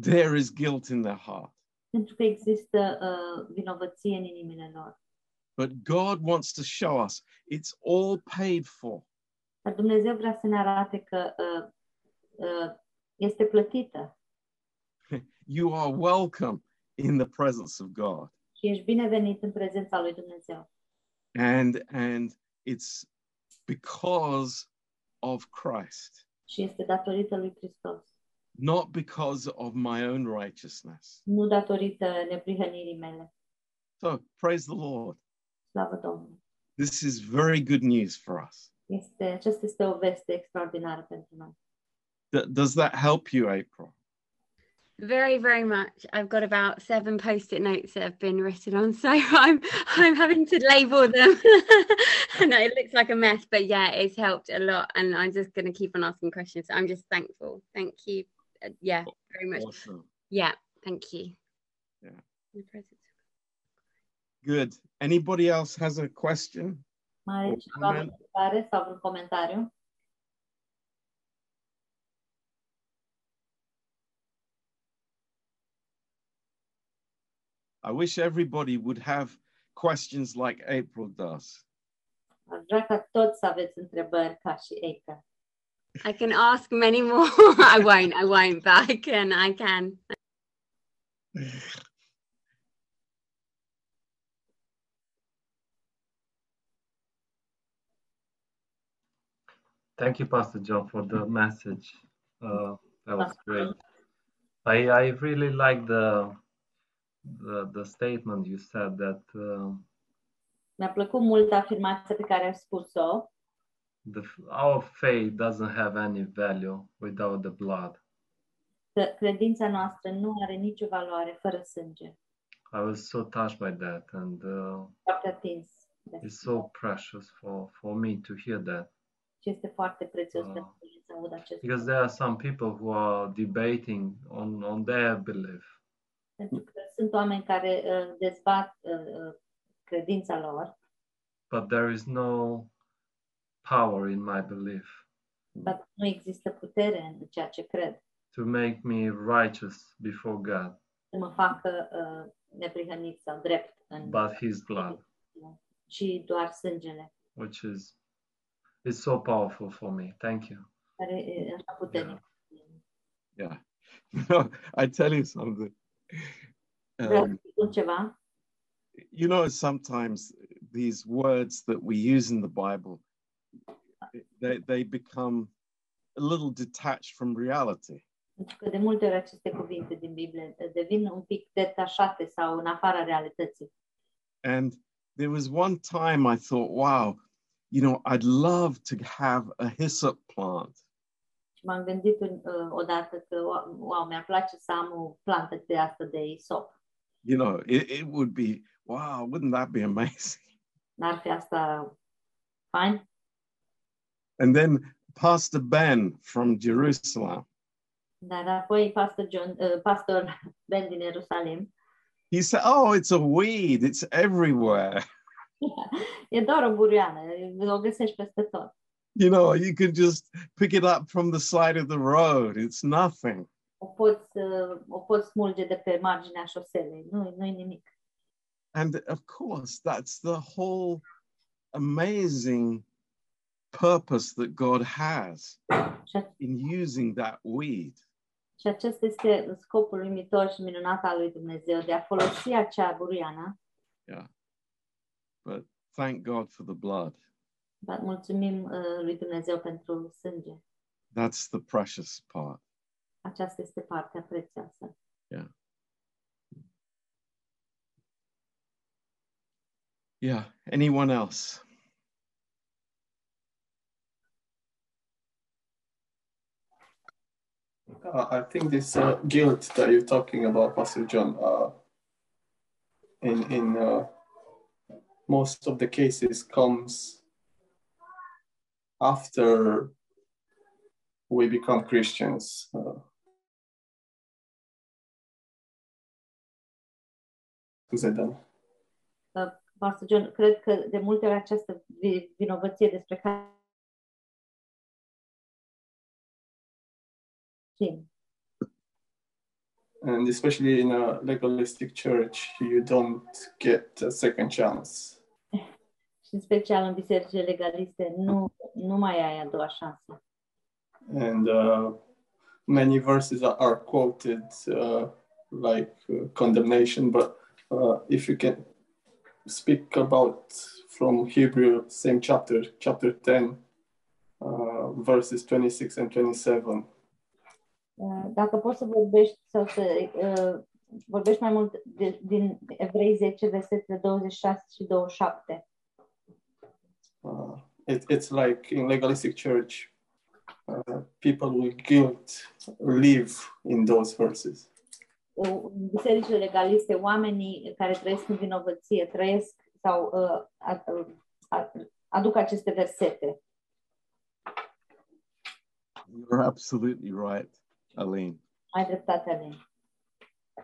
there is guilt in their heart. Pentru că există uh, vinovăție în inimile lor. But God wants to show us it's all paid for. Dar Dumnezeu vrea să ne arate că uh, uh, este plătită You are welcome in the presence of God. și ești binevenit în prezența lui Dumnezeu. And and it's because of Christ, Și este datorită lui Hristos, not because of my own righteousness. nu datorită neprihănirii mele. So praise the Lord. Slavă Domnului! This is very good news for us. Este, aceasta este o veste extraordinară pentru noi. D- does that help you, April? Very, very much. I've got about seven post-it notes that have been written on, so I'm I'm having to label them. I know it looks like a mess, but yeah, it's helped a lot, and I'm just going to keep on asking questions. So I'm just thankful. Thank you. Uh, yeah, very much. Awesome. Yeah, thank you. Yeah. In the presence Good. Anybody else has a question? Mai are O cineva o comment? întrebare sau un comentariu? I wish everybody would have questions like April does. Aș vrea ca toți să aveți întrebări ca și April. I can ask many more. I won't, I won't, but I can, I can. Thank you, Pastor John, for the message. Uh, that was great. I I really like the the the statement you said that uh, Mi-a plăcut mult afirmația pe care ai spus-o, the our faith doesn't have any value without the blood. credința noastră nu are nicio valoare fără sânge. I was so touched by that, and uh, it's so precious for for me to hear that. Este foarte prețios pentru mine să aud acest because there are some people who are debating on on their belief, Pentru că sunt oameni care uh, dezbat uh, uh, credința lor, but there is no power in my belief dar nu există putere în ceea ce cred. to make me righteous before God, Să mă facă uh, neprihănit sau drept în but His blood. și doar sângele, which is is so powerful for me. Thank you. care e așa puternic. Yeah. No, I tell you something. Um, you know, sometimes these words that we use in the Bible, they, they become a little detached from reality. Pentru că de multe ori aceste cuvinte din Biblie devin un pic detașate sau în afara realității. And there was one time I thought, wow, you know, I'd love to have a hyssop plant. Și m-am gândit în, uh, odată că, wow, wow, mi-ar place să am o plantă de asta de isop. You know, it, it would be, wow, wouldn't that be amazing? N-ar fi asta fain? And then Pastor Ben from Jerusalem, Dar apoi pastor, John, uh, pastor Ben din Ierusalim, he said, oh, it's a weed, it's everywhere. e doar o burioană, o găsești peste tot. You know, you can just pick it up from the side of the road. It's nothing. O poți, uh, o poți smulge de pe marginea șoselei, nu, nu-i nimic. And of course, that's the whole amazing purpose that God has in using that weed. și acesta este scopul uimitor și minunat al lui Dumnezeu, de a folosi acea burioană, But thank God for the blood. dar mulțumim uh, lui Dumnezeu pentru sânge. That's the precious part. Aceasta este partea prețioasă. Yeah. Anyone else? Uh, I think this uh, guilt that you're talking about, Pastor John, uh, in in uh, most of the cases comes after we become Christians. Uh, scuze, Dan. Pastor John, cred că de multe ori această vi- vinovăție despre care Știm. And especially in a legalistic church, you don't get a second chance. și în special în bisericile legaliste, nu, nu mai ai a doua șansă. and uh, many verses are, are quoted uh, like uh, condemnation but uh, if you can speak about from hebrew same chapter chapter 10 uh, verses 26 and 27 Uh, Dacă poți să vorbești sau să uh, vorbești mai mult de, din Evrei 10, versetele 26 și 27. uh, it, it's like in legalistic church uh, people with guilt live in those verses Uh, În bisericile legaliste, oamenii care trăiesc în vinovăție trăiesc sau uh, a- a- aduc aceste versete. You're absolutely right, Alin. Ai dreptate, Alin.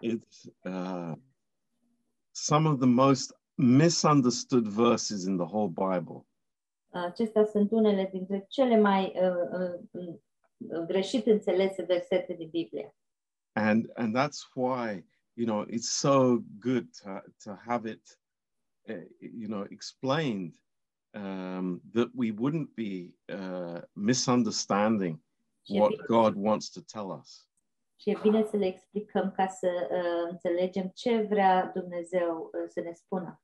It's uh, some of the most misunderstood verses in the whole Bible. Acestea sunt unele dintre cele mai uh, uh, uh, greșit înțelese versete din Biblie. And and that's why, you know, it's so good to, to have it uh, you know explained um, that we wouldn't be uh, misunderstanding what God wants to tell us. Și e bine să le explicăm ca să uh, înțelegem ce vrea Dumnezeu uh, să ne spună.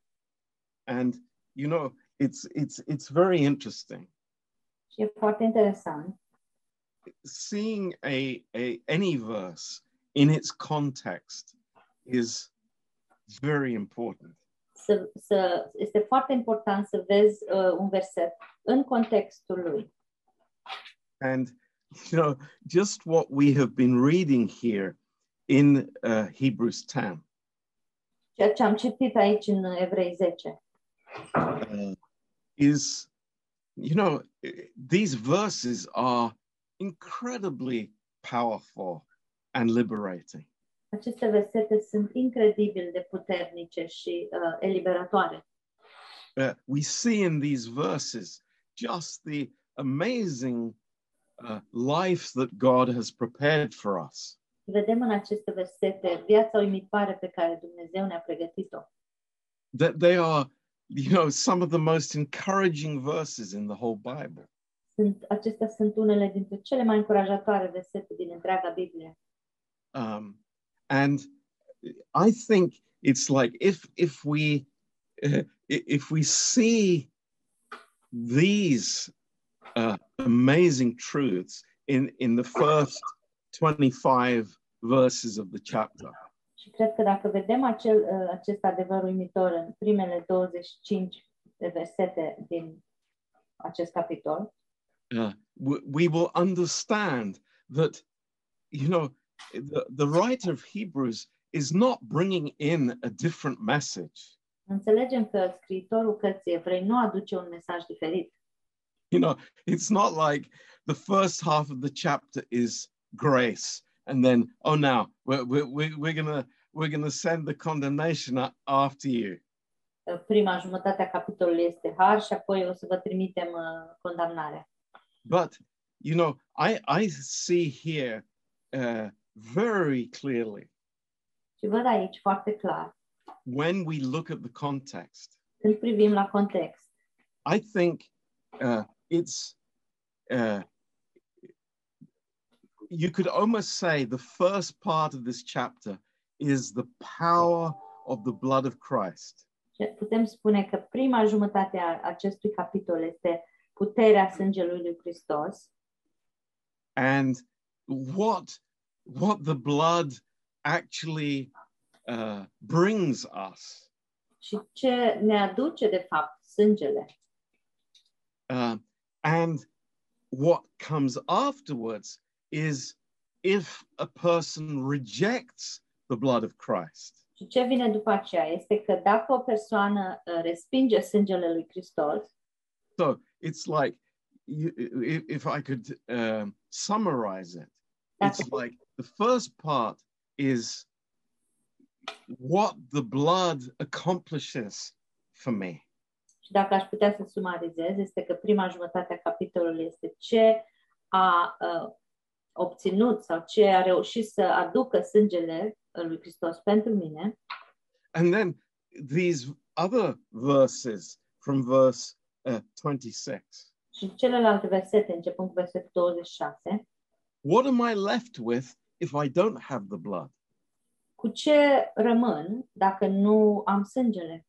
And you know, it's it's it's very interesting Și e foarte interesant seeing a, a any verse in its context is very important. să, să, este foarte important să vezi uh, un verset în contextul lui. And you know, just what we have been reading here in uh, Hebrews 10 Ceea ce am citit aici în Evrei 10 uh, is, you know, these verses are incredibly powerful and liberating. aceste versete sunt incredibil de puternice și uh, eliberatoare. Uh, we see in these verses just the amazing uh, life that God has prepared for us. Vedem în aceste versete viața uimitoare pe care Dumnezeu ne-a pregătit-o. That they are, you know, some of the most encouraging verses in the whole Bible. Sunt, acestea sunt unele dintre cele mai încurajatoare versete din întreaga Biblie. Um, and I think it's like if if we uh, if we see these uh, amazing truths in in the first 25 verses of the chapter Și cred că dacă vedem acel, uh, acest adevăr uimitor în primele 25 de versete din acest capitol, uh, we, we will understand that you know the, the writer of hebrews is not bringing in a different message înțelegem că scriitorul cărții evrei nu aduce un mesaj diferit. you know it's not like the first half of the chapter is grace and then oh now we're, we're, we're gonna we're gonna send the condemnation after you. Uh, Prima jumătate a capitolului este har și apoi o să vă trimitem uh, condamnarea. but you know i i see here uh, very clearly Și văd aici foarte clar, when we look at the context când privim la context, I think uh, it's, uh, you could almost say the first part of this chapter is the power of the blood of Christ. Putem spune că prima jumătate a acestui capitol este puterea sângelui lui Hristos And what, what the blood actually uh, brings us. și ce ne aduce, de fapt, sângele. Uh, and what comes afterwards is if a person rejects the blood of Christ, Și ce vine după aceea este că dacă o persoană uh, respinge sângele lui Hristos, So it's like, you, if, if I could um, summarize it, it's like the first part is what the blood accomplishes for me. Și dacă aș putea să sumarizez, este că prima jumătate a capitolului este ce a uh, obținut sau ce a reușit să aducă sângele uh, lui Hristos pentru mine And then these other verses from verse uh, 26. și celelalte versete, începând cu versetul 26, What am I left with if I don't have the blood? cu ce rămân dacă nu am sângele?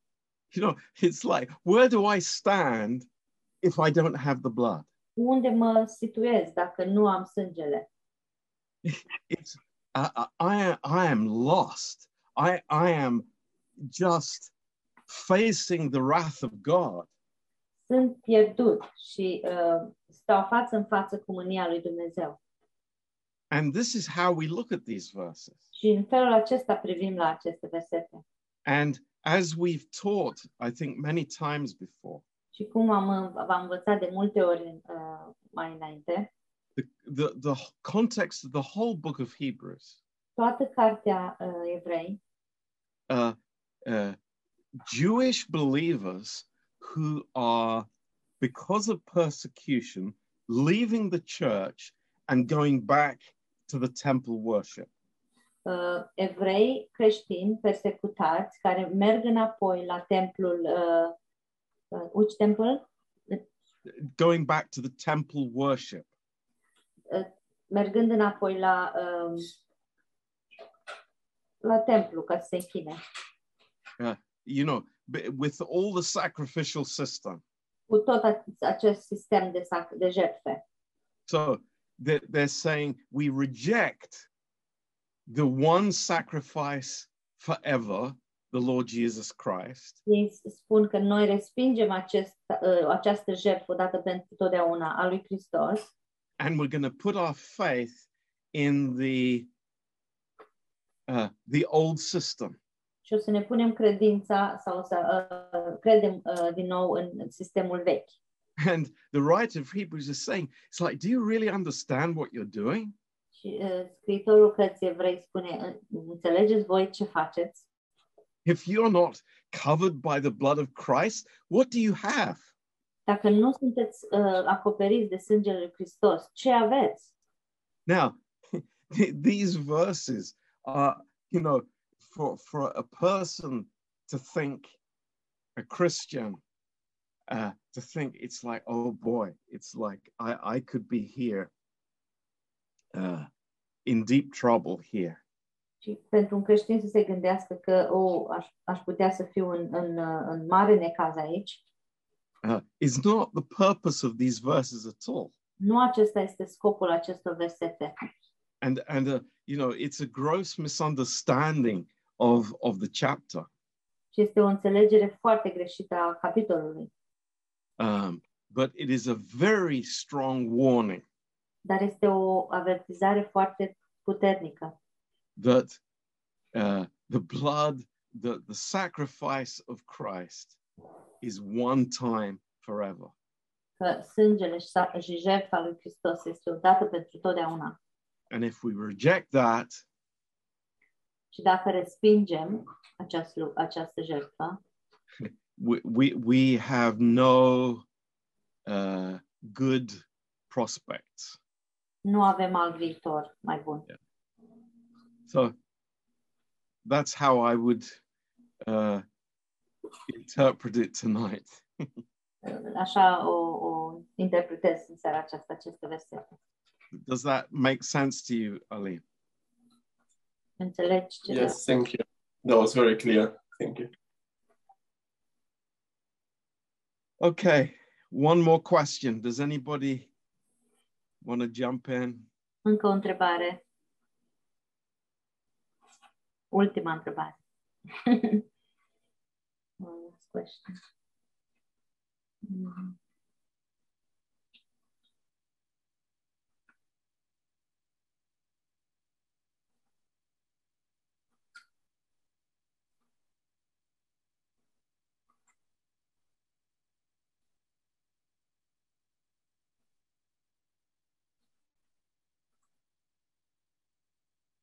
You know, it's like, where do I stand if I don't have the blood? Unde mă situez dacă nu am sângele? it's I, I, I I am lost. I I am just facing the wrath of God. Sunt pierdut și uh, stau față în față cu mânia lui Dumnezeu. And this is how we look at these verses. Și în felul acesta privim la aceste versete. And as we've taught, I think many times before, Și cum am, v-am învățat de multe ori uh, mai înainte, the, the the context of the whole book of Hebrews. Toată cartea uh, evrei. Uh, uh, Jewish believers who are, because of persecution, leaving the church and going back to the temple worship. Uh, evrei creștini persecutați care merg înapoi la templul uh, uh, which temple? Going back to the temple worship. Mergând înapoi la um, la templu ca să se închine. You know, b- with all the sacrificial system. Cu tot a- acest sistem de, sac- de jertfe. So they're, they're saying we reject the one sacrifice forever, the Lord Jesus Christ, Ei spun că noi respingem acest, uh, această jertfă dată pentru totdeauna a lui Hristos and we're going to put our faith in the uh, the old system. și o să ne punem credința sau să uh, credem uh, din nou în sistemul vechi. And the writer of Hebrews is saying, it's like, do you really understand what you're doing? Scriitorul evrei spune, "Uh, înțelegeți voi ce faceți? If you're not covered by the blood of Christ, what do you have? Dacă nu sunteți uh, acoperiți de sângele lui Hristos, ce aveți? Now, these verses are, you know, for, for a person to think, a Christian, uh, to think it's like, oh boy, it's like I, I could be here uh, in deep trouble here. Și pentru un creștin să se gândească că o, aș, aș putea să fiu în, în, uh, în mare necaz aici, Uh, is not the purpose of these verses at all. nu acesta este scopul acestor versete. And, and uh, you know, it's a gross misunderstanding of, of the chapter. Și este o înțelegere foarte greșită a capitolului. Um, but it is a very strong warning Dar este o avertizare foarte puternică that uh, the blood, the, the sacrifice of Christ is one time forever. că sângele și sa- și jertfa lui Hristos este odată pentru totdeauna. And if we reject that, Și dacă respingem această, această jertfă, we, we, we have no uh, good prospects. Nu avem alt viitor mai bun. So that's how I would uh, interpret it tonight. Așa o, o interpretez în seara aceasta aceste versete. Does that make sense to you, Ali? Înțelegi ce Yes, thank you. That was very clear. Thank you. Okay, one more question. Does anybody want to jump in? Încă o întrebare. Ultima întrebare. Last question. Mhm.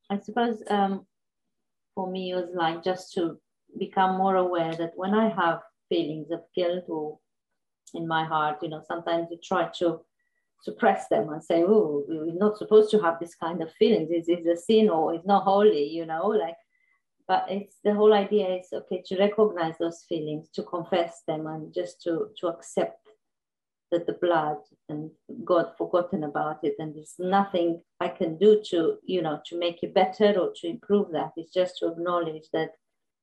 I suppose um, for me it was like just to become more aware that when I have feelings of guilt or in my heart, you know, sometimes you try to suppress them and say, oh, you're not supposed to have this kind of feelings. It's, it's a sin or it's not holy, you know, like, but it's the whole idea is okay to recognize those feelings, to confess them and just to, to accept that the blood and God forgotten about it. And there's nothing I can do to, you know, to make it better or to improve that. It's just to acknowledge that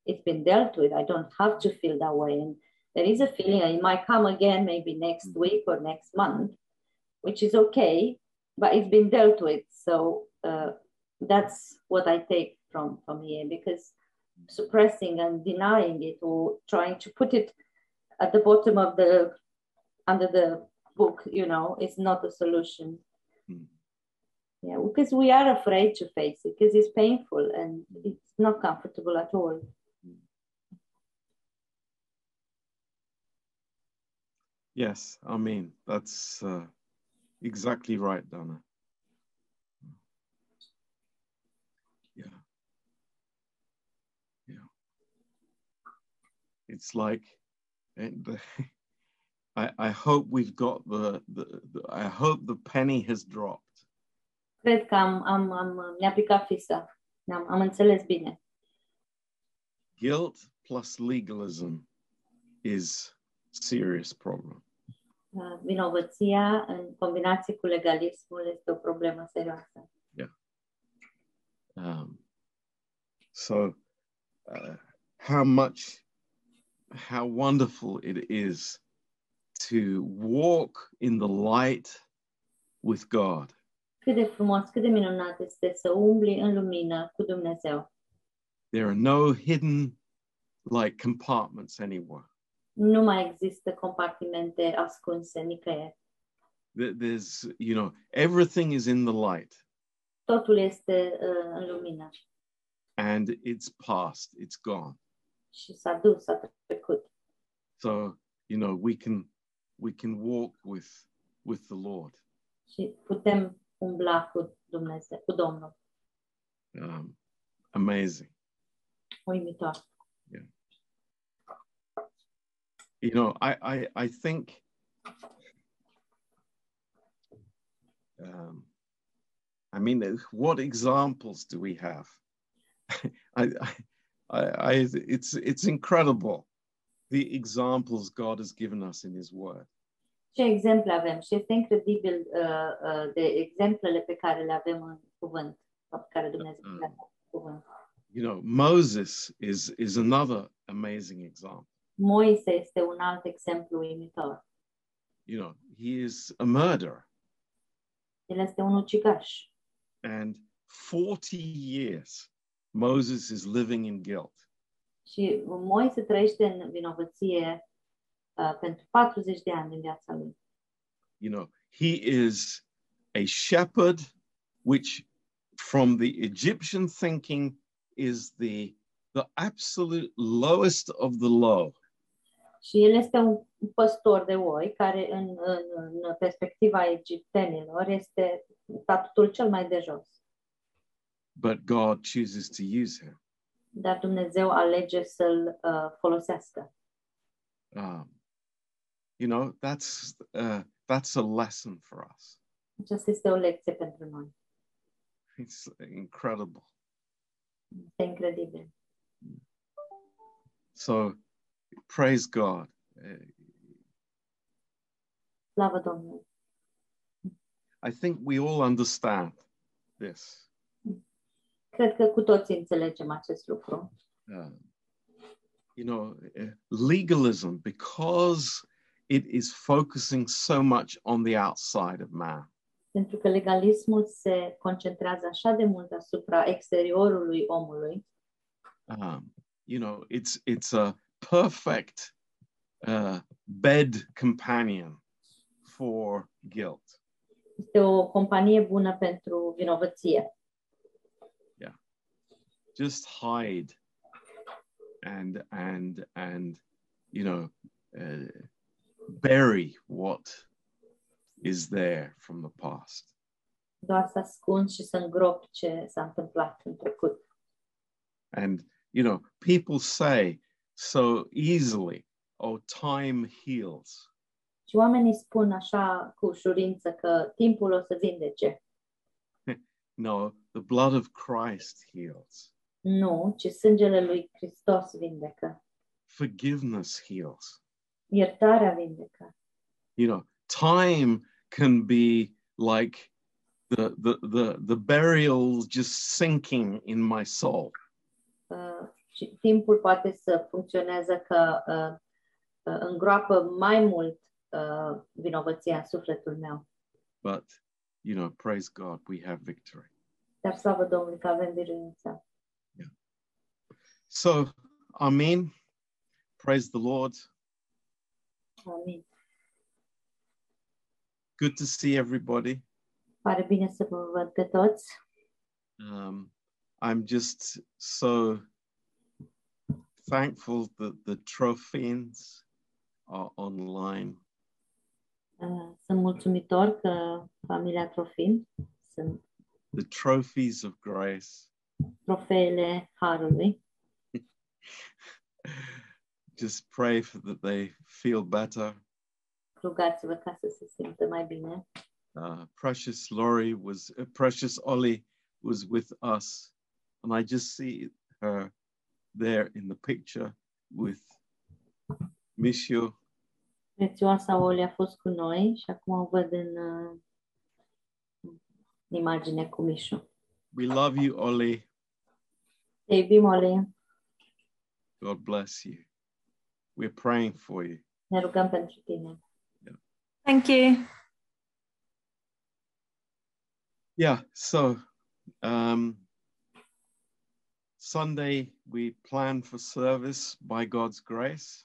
it's been dealt with. I don't have to feel that way. And there is a feeling it might come again maybe next week or next month, which is okay, but it's been dealt with. So uh, that's what I take from from here because suppressing and denying it or trying to put it at the bottom of the under the book, you know, is not a solution. Hmm. Yeah, because we are afraid to face it because it's painful and it's not comfortable at all. Yes, I mean, that's uh, exactly right, Donna. Yeah. Yeah. it's like and I, I hope we've got the, the, the I hope the penny has dropped. Cred că am, am, am ne-a picat fisa. Am, am înțeles bine. Guilt plus legalism is serious problem. Uh, Vinovăția în combinație cu legalismul este o problemă serioasă. Um, so uh, how much how wonderful it is to walk in the light with God. Cât de frumos, cât de minunat este să umbli în lumină cu Dumnezeu. There are no hidden like compartments anywhere. Nu mai există compartimente ascunse nicăieri. There's, you know, everything is in the light Totul este uh, în lumină and it's past, it's gone. și s-a dus, s-a trecut. So, you know, we can we can walk with with the Lord. Și putem umbla cu Dumnezeu, cu Domnul. Um, amazing. Uimitor. You know, I I, I think um, I mean, what examples do we have? I, I, I, it's it's incredible the examples God has given us in His Word. Ce exemple avem? Și este incredibil uh, uh, de exemplele pe care le avem în cuvânt, pe care Dumnezeu le cuvânt. You know, Moses is is another amazing example. Moise este un alt exemplu uimitor. You know, he is a murderer, El este un ucigaș. and 40 years Moses is living in guilt. Și Moise trăiește în vinovăție uh, pentru 40 de ani din viața lui. You know, he is a shepherd, which from the Egyptian thinking is the the absolute lowest of the low. Și el este un păstor de oi care în, în, în perspectiva egiptenilor este statutul cel mai de jos. but God chooses to use him. Dar Dumnezeu alege să-l uh, folosească. Um, you know, that's uh, that's a lesson for us. Aceasta este o lecție pentru noi. It's incredible. Este incredibil. So, praise God. Slavă Domnului! I think we all understand this. Cred că cu toții înțelegem acest lucru. Um, you know, uh, legalism because it is focusing so much on the outside of man. Pentru că legalismul se concentrează așa de mult asupra exteriorului omului, Um, you know, it's it's a perfect uh, bed companion for guilt. este o companie bună pentru vinovăție. Just hide and and and you know uh, bury what is there from the past. Doar să ascund și să îngrop ce s-a întâmplat în trecut. And you know, people say so easily, "Oh, time heals." Și oamenii spun așa cu ușurință că timpul o să vindece. No, the blood of Christ heals. Nu, ci sângele lui Hristos vindecă. Forgiveness heals. Iertarea vindecă. You know, time can be like the the the the burial just sinking in my soul. Uh, și timpul poate să funcționeze că uh, uh, îngroapă mai mult uh, vinovăția în sufletul meu. But you know, praise God, we have victory. Dar slavă Domnului că avem biruință. So, Amen. Praise the Lord. Amen. Good to see everybody. Pare bine să vă văd pe toți. Um, I'm just so thankful that the Trofims are online. Uh, Sunt mulțumitor că familia Trofim sunt The trophies of grace. trofeele Harului. Just pray for that they feel better. Rugați-vă ca să se simtă mai bine. Uh, precious Laurie was, uh, precious Ollie was with us, and I just see her there in the picture with Mishu. Prețioasa Oli a fost cu noi și acum o văd în uh, imagine cu Mișu. We love you, Ollie. Te iubim, Oli. God bless you. We're praying for you. Ne rugăm pentru tine. Thank you. Yeah, so um, Sunday we plan for service by God's grace.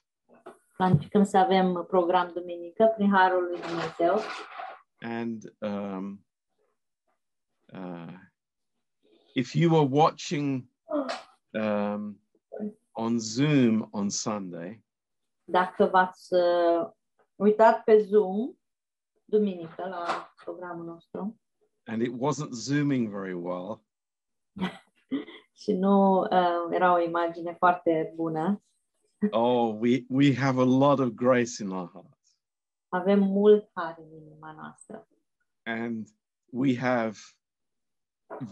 Planificăm să avem program duminică prin Harul lui Dumnezeu And um, uh, if you were watching um, on Zoom on Sunday, Dacă v-ați uh, uitat pe Zoom duminică la programul nostru. And it wasn't zooming very well, și nu uh, era o imagine foarte bună, oh, we, we have a lot of grace in our hearts. avem mult har în inima noastră. And we have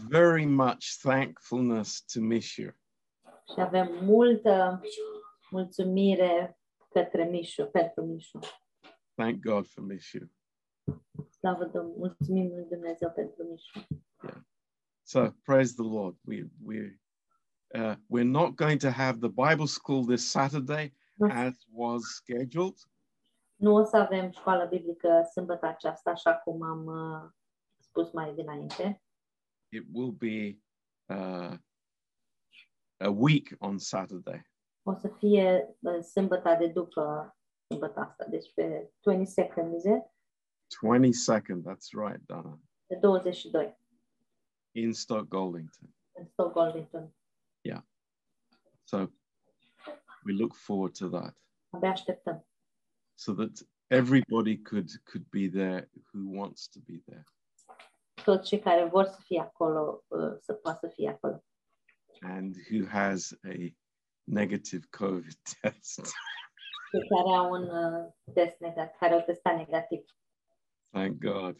very much thankfulness to Mishu. Și avem multă mulțumire către Mișu, pentru Mișu. Thank God for Mishu. Slavă Domnului, mulțumim lui Dumnezeu pentru Mișu. So praise the Lord. We we uh, we're not going to have the Bible school this Saturday as was scheduled. Nu o să avem școală biblică sâmbătă aceasta, așa cum am uh, spus mai dinainte. It will be uh, a week on Saturday. O să fie uh, sâmbăta de după sâmbătă asta, deci pe 22nd, is it? 22nd, that's right, Donna, Pe 22, in Stoke Goldington. în Stockholm. So we look forward to that. Abia așteptăm. So that everybody could could be there who wants to be there. Toți cei care vor să fie acolo, uh, să poată să fie acolo. And who has a negative COVID test. Cei care au un test negativ, care au testat negativ. Thank God.